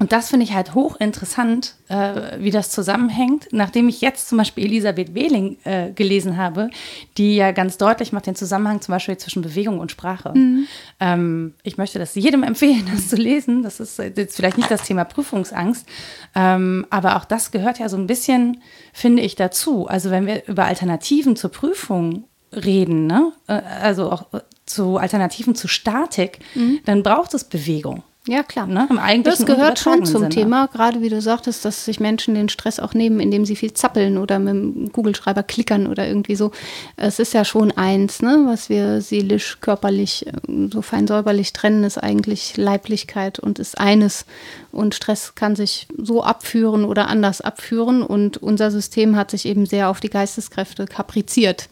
und das finde ich halt hochinteressant, äh, wie das zusammenhängt. Nachdem ich jetzt zum Beispiel Elisabeth Wehling äh, gelesen habe, die ja ganz deutlich macht den Zusammenhang zum Beispiel zwischen Bewegung und Sprache. Mhm. Ähm, ich möchte das jedem *laughs* empfehlen, das zu lesen. Das ist jetzt vielleicht nicht das Thema Prüfungsangst, ähm, aber auch das gehört ja so ein bisschen, finde ich, dazu. Also wenn wir über Alternativen zur Prüfung reden, ne? Äh, also auch zu Alternativen zu Statik, mhm. dann braucht es Bewegung. Ja, klar. Ne? Das gehört schon zum Sinne. Thema, gerade wie du sagtest, dass sich Menschen den Stress auch nehmen, indem sie viel zappeln oder mit dem Kugelschreiber klickern oder irgendwie so. Es ist ja schon eins, ne? was wir seelisch, körperlich, äh, so fein säuberlich trennen, ist eigentlich Leiblichkeit und ist eines. Und Stress kann sich so abführen oder anders abführen. Und unser System hat sich eben sehr auf die Geisteskräfte kapriziert,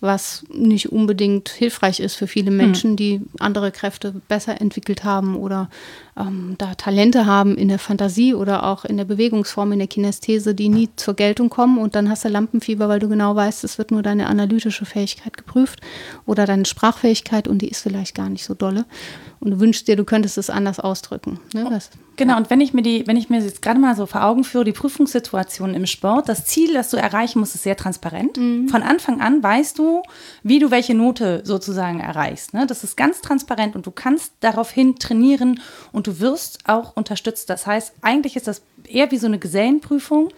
was nicht unbedingt hilfreich ist für viele hm. Menschen, die andere Kräfte besser entwickelt haben oder ähm, da Talente haben in der Fantasie oder auch in der Bewegungsform, in der Kinesthese, die nie zur Geltung kommen und dann hast du Lampenfieber, weil du genau weißt, es wird nur deine analytische Fähigkeit geprüft oder deine Sprachfähigkeit und die ist vielleicht gar nicht so dolle und du wünschst dir, du könntest es anders ausdrücken. Ne? Das, genau, und wenn ich mir die, wenn ich mir jetzt gerade mal so vor Augen führe, die Prüfungssituation im Sport, das Ziel, das du erreichen musst, ist sehr transparent. Mhm. Von Anfang an weißt du, wie du welche Note sozusagen erreichst. Ne? Das ist ganz transparent und du kannst daraufhin trainieren und du wirst auch unterstützt. Das heißt, eigentlich ist das eher wie so eine Gesellenprüfung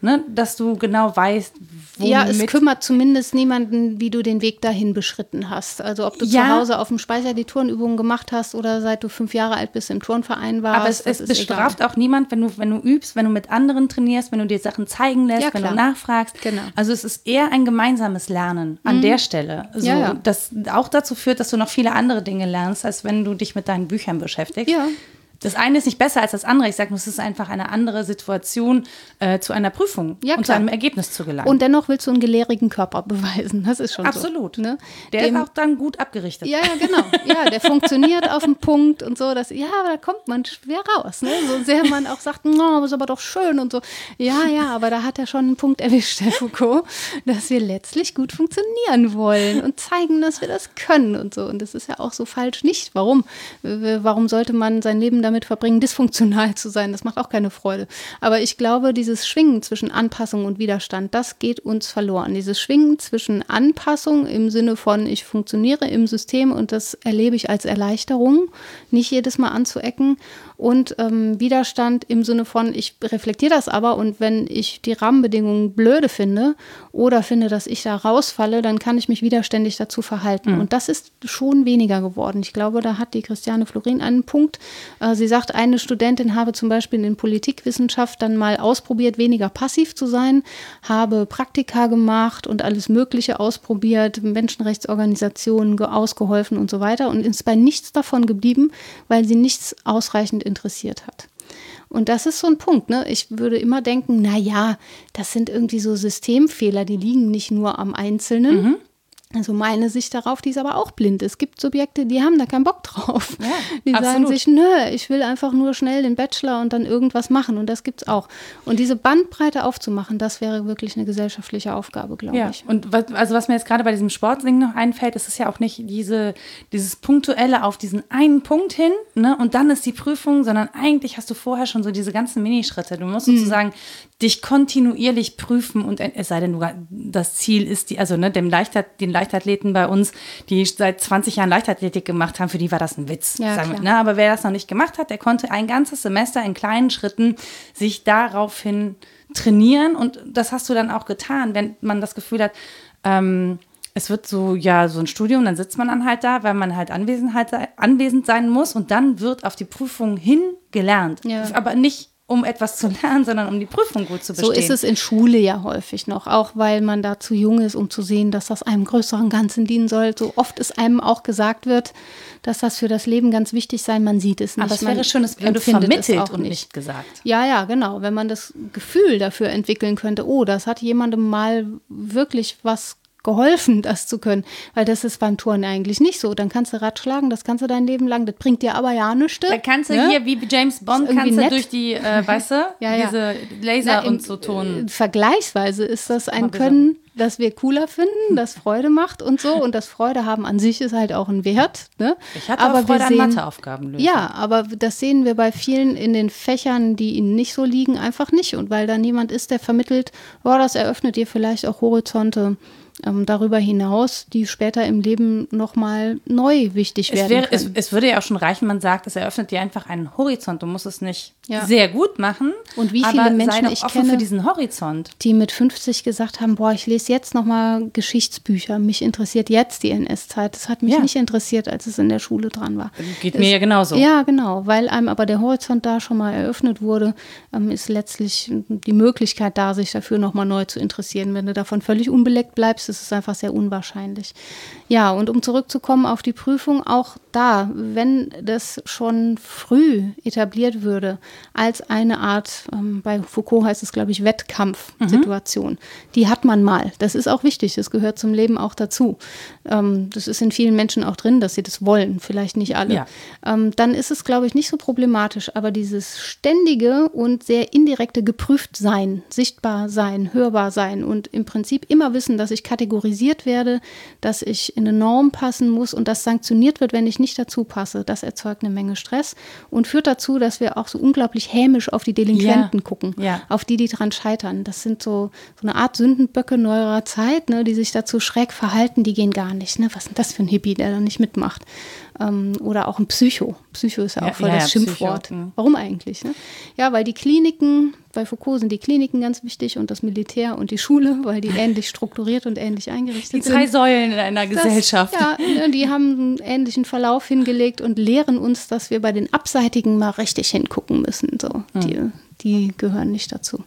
ne, dass du genau weißt, womit. Ja, es kümmert zumindest niemanden, wie du den Weg dahin beschritten hast. Also ob du ja. zu Hause auf dem Speicher die Turnübungen gemacht hast oder seit du fünf Jahre alt bist im Turnverein warst. Aber es, es bestraft egal. auch niemand, wenn du, wenn du übst, wenn du mit anderen trainierst, wenn du dir Sachen zeigen lässt, ja, wenn du nachfragst. Genau. Also es ist eher ein gemeinsames Lernen an mhm. der Stelle. So, ja. Das auch dazu führt, dass du noch viele andere Dinge lernst, als wenn du dich mit deinen Büchern beschäftigst. Ja das eine ist nicht besser als das andere. Ich sage nur, es ist einfach eine andere Situation, äh, zu einer Prüfung ja, und zu einem Ergebnis zu gelangen. Und dennoch willst du einen gelehrigen Körper beweisen. Das ist schon Absolut. so. Ne? Der Dem, ist auch dann gut abgerichtet. Ja, ja, genau. Ja, der funktioniert auf dem Punkt und so. Dass, ja, da kommt man schwer raus. Ne? So sehr man auch sagt, no, ist aber doch schön und so. Ja, ja, aber da hat er schon einen Punkt erwischt, der Foucault, dass wir letztlich gut funktionieren wollen und zeigen, dass wir das können und so. Und das ist ja auch so falsch nicht. Warum? Warum sollte man sein Leben damit verbringen, dysfunktional zu sein. Das macht auch keine Freude. Aber ich glaube, dieses Schwingen zwischen Anpassung und Widerstand, das geht uns verloren. Dieses Schwingen zwischen Anpassung im Sinne von, ich funktioniere im System und das erlebe ich als Erleichterung, nicht jedes Mal anzuecken und ähm, Widerstand im Sinne von, ich reflektiere das aber und wenn ich die Rahmenbedingungen blöde finde oder finde, dass ich da rausfalle, dann kann ich mich widerständig dazu verhalten. Mhm. Und das ist schon weniger geworden. Ich glaube, da hat die Christiane Florin einen Punkt. Äh, sie sagt, eine Studentin habe zum Beispiel in Politikwissenschaft dann mal ausprobiert, weniger passiv zu sein, habe Praktika gemacht und alles Mögliche ausprobiert, Menschenrechtsorganisationen ausgeholfen und so weiter und ist bei nichts davon geblieben, weil sie nichts ausreichend interessiert hat. Und das ist so ein Punkt. Ne? Ich würde immer denken, na ja, das sind irgendwie so Systemfehler, die liegen nicht nur am Einzelnen. Mhm. Also meine Sicht darauf, die ist aber auch blind. Es gibt Subjekte, die haben da keinen Bock drauf. Ja, die sagen absolut. sich, nö, ich will einfach nur schnell den Bachelor und dann irgendwas machen. Und das gibt's auch. Und diese Bandbreite aufzumachen, das wäre wirklich eine gesellschaftliche Aufgabe, glaube Ja, ich. und was, also was mir jetzt gerade bei diesem Sportding noch einfällt, ist es ja auch nicht diese, dieses Punktuelle auf diesen einen Punkt hin, ne, und dann ist die Prüfung, sondern eigentlich hast du vorher schon so diese ganzen Minischritte. Du musst sozusagen dich kontinuierlich prüfen und es sei denn, das Ziel ist die, also ne, dem Leichtat, den Leichtathleten bei uns, die seit 20 Jahren Leichtathletik gemacht haben, für die war das ein Witz. Ja, sagen wir, ne? Aber wer das noch nicht gemacht hat, der konnte ein ganzes Semester in kleinen Schritten sich daraufhin trainieren. Und das hast du dann auch getan, wenn man das Gefühl hat, ähm, es wird so, ja, so ein Studium, dann sitzt man dann halt da, weil man halt anwesend, halt anwesend sein muss und dann wird auf die Prüfung hin gelernt. Ja. Aber nicht um etwas zu lernen, sondern um die Prüfung gut zu bestehen. So ist es in Schule ja häufig noch, auch weil man da zu jung ist, um zu sehen, dass das einem größeren Ganzen dienen soll. So oft es einem auch gesagt wird, dass das für das Leben ganz wichtig sei, man sieht es nicht. Aber es wäre schön, es würde vermittelt auch und nicht gesagt. Ja, ja, genau. Wenn man das Gefühl dafür entwickeln könnte, oh, das hat jemandem mal wirklich was geholfen, das zu können. Weil das ist beim Touren eigentlich nicht so. Dann kannst du Rad schlagen, das kannst du dein Leben lang, das bringt dir aber ja nichts. Da kannst du ne? hier, wie James Bond, kannst du nett. durch die, äh, weißt du, *laughs* Ja, ja. diese Laser Na, und so Ton. äh, Vergleichsweise ist das ein. Können, das wir cooler finden, *laughs* das Freude macht und so. Und das Freude haben an sich ist halt auch ein Wert. Ne? Ich hatte aber auch Freude wir an sehen, Matheaufgaben lösen. Ja, aber das sehen wir bei vielen in den Fächern, die ihnen nicht so liegen, einfach nicht. Und weil da niemand ist, der vermittelt, boah, das eröffnet dir vielleicht auch Horizonte ähm, darüber hinaus, die später im Leben nochmal neu wichtig Es, werden wäre, es, es würde ja auch schon reichen, man sagt, es eröffnet dir einfach einen Horizont. Du musst es nicht Ja. sehr gut machen. Und wie viele Menschen ich kenne- für diesen Horizont. die mit 50 gesagt haben, boah, ich lese jetzt nochmal Geschichtsbücher. Mich interessiert jetzt die NS-Zeit. Das hat mich Ja. nicht interessiert, als es in der Schule dran war. Geht Es- mir ja genauso. Ja, genau. Weil einem aber der Horizont da schon mal eröffnet wurde, ähm, ist letztlich die Möglichkeit da, sich dafür nochmal neu zu interessieren. Wenn du davon völlig unbeleckt bleibst, ist es einfach sehr unwahrscheinlich. Ja, und um zurückzukommen auf die Prüfung, auch da, wenn das schon früh etabliert würde als eine Art, ähm, bei Foucault heißt es, glaube ich, Wettkampfsituation, die hat man mal. Das ist auch wichtig, das gehört zum Leben auch dazu. Ähm, das ist in vielen Menschen auch drin, dass sie das wollen, vielleicht nicht alle. Ja. Ähm, dann ist es, glaube ich, nicht so problematisch. Aber dieses ständige und sehr indirekte geprüft sein, sichtbar sein, hörbar sein und im Prinzip immer wissen, dass ich kategorisiert werde, dass ich in eine Norm passen muss und das sanktioniert wird, wenn ich nicht dazu passe, das erzeugt eine Menge Stress und führt dazu, dass wir auch so unglaublich hämisch auf die Delinquenten Ja. gucken, Ja. auf die, die dran scheitern. Das sind so, so eine Art Sündenböcke neuerer Zeit, ne, die sich dazu schräg verhalten, die gehen gar nicht. Ne? Was ist denn das für ein Hippie, der da nicht mitmacht? Ähm, oder auch ein Psycho. Psycho ist ja auch Ja, voll ja, das ja, Schimpfwort. Psycho, mhm. Warum eigentlich? Ne? Ja, weil die Kliniken, bei Foucault sind die Kliniken ganz wichtig und das Militär und die Schule, weil die ähnlich strukturiert und ähnlich eingerichtet Die sind. drei Säulen in einer Das- Gesellschaft. Ja, ne, die haben einen ähnlichen Verlauf hingelegt und lehren uns, dass wir bei den Abseitigen mal richtig hingucken müssen. So, Hm. die, die gehören nicht dazu.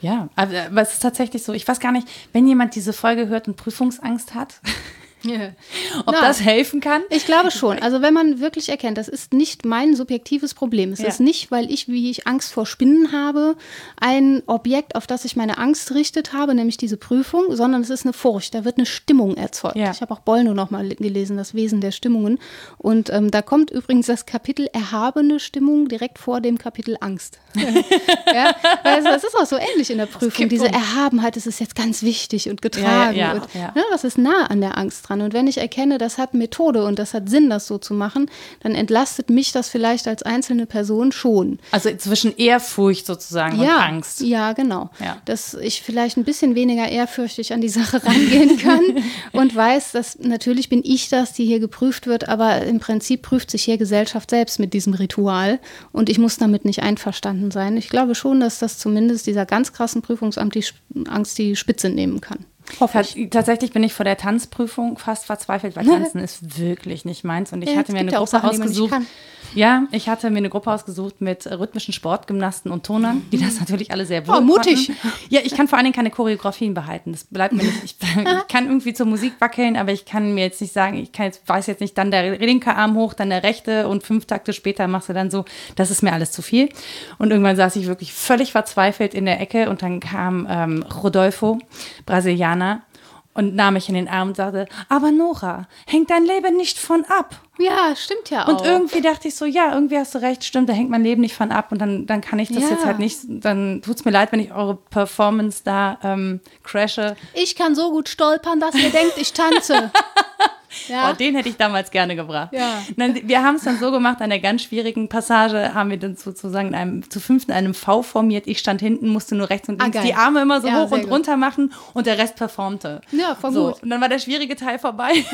Ja, aber, aber es ist tatsächlich so, ich weiß gar nicht, wenn jemand diese Folge hört und Prüfungsangst hat, *laughs* *laughs* ob Na. das helfen kann. Ich glaube *laughs* schon. Also wenn man wirklich erkennt, das ist nicht mein subjektives Problem. Es Ja. ist nicht, weil ich, wie ich Angst vor Spinnen habe, ein Objekt, auf das ich meine Angst richtet habe, nämlich diese Prüfung, sondern es ist eine Furcht. Da wird eine Stimmung erzeugt. Ja. Ich habe auch Bollno noch mal gelesen, das Wesen der Stimmungen. Und ähm, da kommt übrigens das Kapitel erhabene Stimmung direkt vor dem Kapitel Angst. *laughs* ja, also das ist auch so ähnlich in der Prüfung. Diese um. Erhabenheit, das ist jetzt ganz wichtig und getragen. ja, und. Ne, was ist nah an der Angst dran? Und wenn ich erkenne, das hat Methode und das hat Sinn, das so zu machen, dann entlastet mich das vielleicht als einzelne Person schon. Also zwischen Ehrfurcht sozusagen ja, und Angst. Ja, genau. Ja. Dass ich vielleicht ein bisschen weniger ehrfürchtig an die Sache *laughs* rangehen kann und weiß, dass natürlich bin ich das, die hier geprüft wird, aber im Prinzip prüft sich hier Gesellschaft selbst mit diesem Ritual und ich muss damit nicht einverstanden sein. Ich glaube schon, dass das zumindest dieser ganz krassen Prüfungsamt die Angst die Spitze nehmen kann. Tatsächlich bin ich vor der Tanzprüfung fast verzweifelt, weil *laughs* Tanzen ist wirklich nicht meins. Und ich Ja, hatte mir eine Gruppe Sachen, ausgesucht. Ja, ich hatte mir eine Gruppe ausgesucht mit äh, rhythmischen Sportgymnasten und Tonern, die das natürlich alle sehr wohl Oh, mutig. Ja, ich kann vor allen Dingen keine Choreografien behalten. Das bleibt mir nicht. Ich, ich *laughs* kann irgendwie zur Musik wackeln, aber ich kann mir jetzt nicht sagen, ich kann jetzt, weiß jetzt nicht, dann der linke Arm hoch, dann der rechte und fünf Takte später machst du dann so. Das ist mir alles zu viel. Und irgendwann saß ich wirklich völlig verzweifelt in der Ecke und dann kam ähm, Rodolfo, Brasilianer. Und nahm mich in den Arm und sagte, aber Nora, hängt dein Leben nicht von ab. Ja, stimmt ja auch. Und irgendwie dachte ich so, ja, irgendwie hast du recht, stimmt, da hängt mein Leben nicht von ab und dann, dann kann ich das Ja. jetzt halt nicht, dann tut's mir leid, wenn ich eure Performance da ähm, crashe. ich kann so gut stolpern, dass ihr denkt, ich tanze. *laughs* Ja. Oh, den hätte ich damals gerne gebracht. Ja. Wir haben es dann so gemacht, an der ganz schwierigen Passage haben wir dann sozusagen in einem, zu fünften in einem V formiert. Ich stand hinten, musste nur rechts und Ah, links geil. die Arme immer so Ja, hoch und gut. runter machen und der Rest performte. Ja, voll so, gut. Und dann war der schwierige Teil vorbei. *laughs*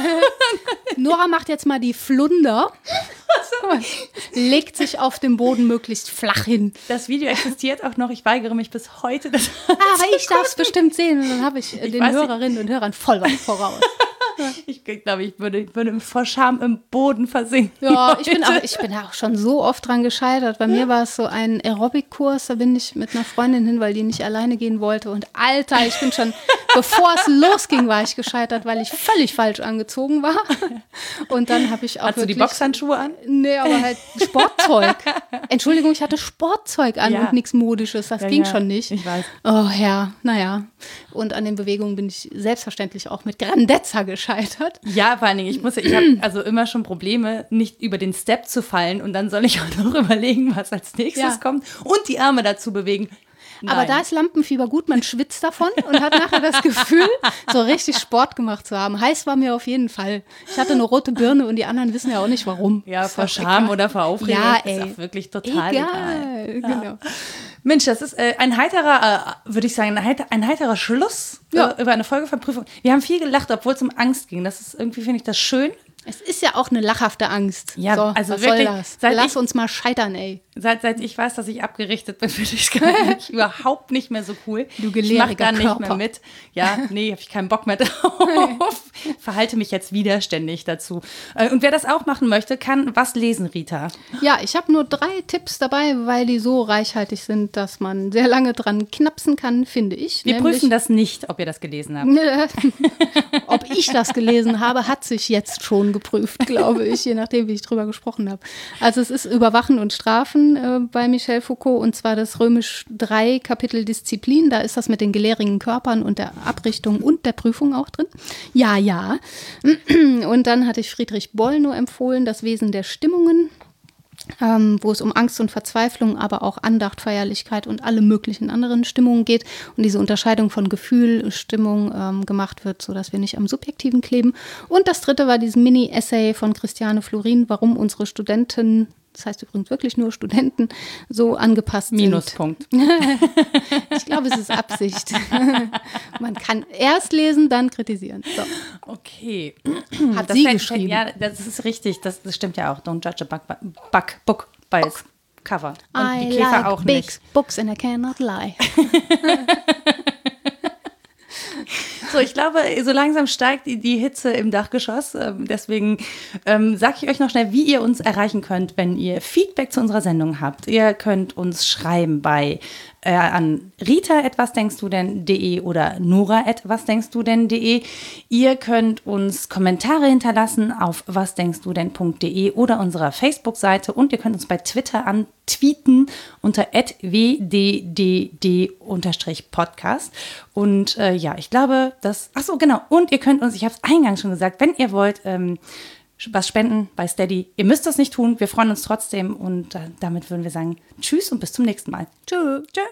*laughs* Nora macht jetzt mal die Flunder. Legt sich auf dem Boden möglichst flach hin. Das Video existiert auch noch. Ich weigere mich bis heute. Das Aber *laughs* ich darf es bestimmt sehen und dann habe ich, äh, den weiß nicht. Hörerinnen und Hörern voll was voraus. *laughs* ich glaube, ich würde, ich würde vor Scham im Boden versinken. Ja, ich bin, auch, ich bin auch schon so oft dran gescheitert. Bei mir war es so ein Aerobic-Kurs, da bin ich mit einer Freundin hin, weil die nicht alleine gehen wollte. Und Alter, ich bin schon, *laughs* bevor es losging, war ich gescheitert, weil ich völlig falsch angezogen war. Und dann habe ich auch Hast du die Boxhandschuhe an? Nee, aber halt Sportzeug. *laughs* Entschuldigung, ich hatte Sportzeug an Ja. und nichts Modisches. Das Ja, ging ja, schon nicht. ich weiß. Oh ja, naja. Und an den Bewegungen bin ich selbstverständlich auch mit Grandezza gescheitert. Ja, vor allen Dingen, ich muss, ich habe *clears throat* also immer schon Probleme, nicht über den Step zu fallen und dann soll ich *laughs* auch noch überlegen, was als nächstes Ja. kommt und die Arme dazu bewegen. Aber Nein. da ist Lampenfieber gut, man schwitzt davon und hat nachher das Gefühl, *laughs* so richtig Sport gemacht zu haben. Heiß war mir auf jeden Fall. Ich hatte eine rote Birne und die anderen wissen ja auch nicht warum. ja, Ist vor Scham egal. oder vor Aufregung Ja, ist ey. auch wirklich total egal. Egal, genau. Mensch, das ist äh, ein heiterer, äh, würde ich sagen, ein, heiter, ein heiterer Schluss Ja. äh, über eine Folgeverprüfung. Wir haben viel gelacht, obwohl es um Angst ging. Das ist irgendwie, finde ich das schön. Es ist ja auch eine lachhafte Angst. Ja, so, also was wirklich, soll das? Lass ich- uns mal scheitern, ey. Seit, seit ich weiß, dass ich abgerichtet bin, *laughs* finde ich es überhaupt nicht mehr so cool. Du ich mache da nicht Körper. mehr mit. Ja, *laughs* nee, habe ich keinen Bock mehr drauf. *laughs* Verhalte mich jetzt widerständig dazu. Äh, Und wer das auch machen möchte, kann was lesen, Rita. Ja, ich habe nur drei Tipps dabei, weil die so reichhaltig sind, dass man sehr lange dran knapsen kann, finde ich. Wir prüfen das nicht, ob ihr das gelesen habt. Ob ich das gelesen habe, hat sich jetzt schon geprüft, glaube ich, je nachdem, wie ich drüber gesprochen habe. Also es ist Überwachen und Strafen äh, bei Michel Foucault und zwar das römisch 3 Kapitel Disziplin. Da ist das mit den gelehrigen Körpern und der Abrichtung und der Prüfung auch drin. Ja, ja. *clears throat* Und dann hatte ich Friedrich Bollnow empfohlen, das Wesen der Stimmungen ähm, wo es um Angst und Verzweiflung, aber auch Andacht, Feierlichkeit und alle möglichen anderen Stimmungen geht und diese Unterscheidung von Gefühl, Stimmung ähm, gemacht wird, sodass wir nicht am Subjektiven kleben. Und das dritte war dieses Mini-Essay von Christiane Florin, warum unsere Studenten, das heißt übrigens wirklich nur Studenten, so angepasst sind. Minuspunkt. *laughs* Ich glaube, es ist Absicht. *laughs* Man kann erst lesen, dann kritisieren. So. Okay. Hat Das sie geschrieben. Ja, das ist richtig. Das, das stimmt ja auch. Don't judge a book, book, book by its cover. Und I die Käfer like auch big nicht. books and I cannot lie. *laughs* So, ich glaube, so langsam steigt die, Hitze im Dachgeschoss. Ähm, deswegen ähm, sage ich euch noch schnell, wie ihr uns erreichen könnt, wenn ihr Feedback zu unserer Sendung habt. Ihr könnt uns schreiben bei äh, an rita etwas denkst du denn.de oder nora etwas denkst du denn.de. Ihr könnt uns Kommentare hinterlassen auf was denkst du denn.de oder unserer Facebook-Seite und ihr könnt uns bei Twitter antweeten unter wddd-podcast. Und äh, ja, ich glaube, dass. Ach so, genau. Und ihr könnt uns, ich habe es eingangs schon gesagt, wenn ihr wollt, ähm, was spenden bei Steady. Ihr müsst das nicht tun. Wir freuen uns trotzdem. Und äh, damit würden wir sagen, tschüss und bis zum nächsten Mal. Tschüss. Tschö.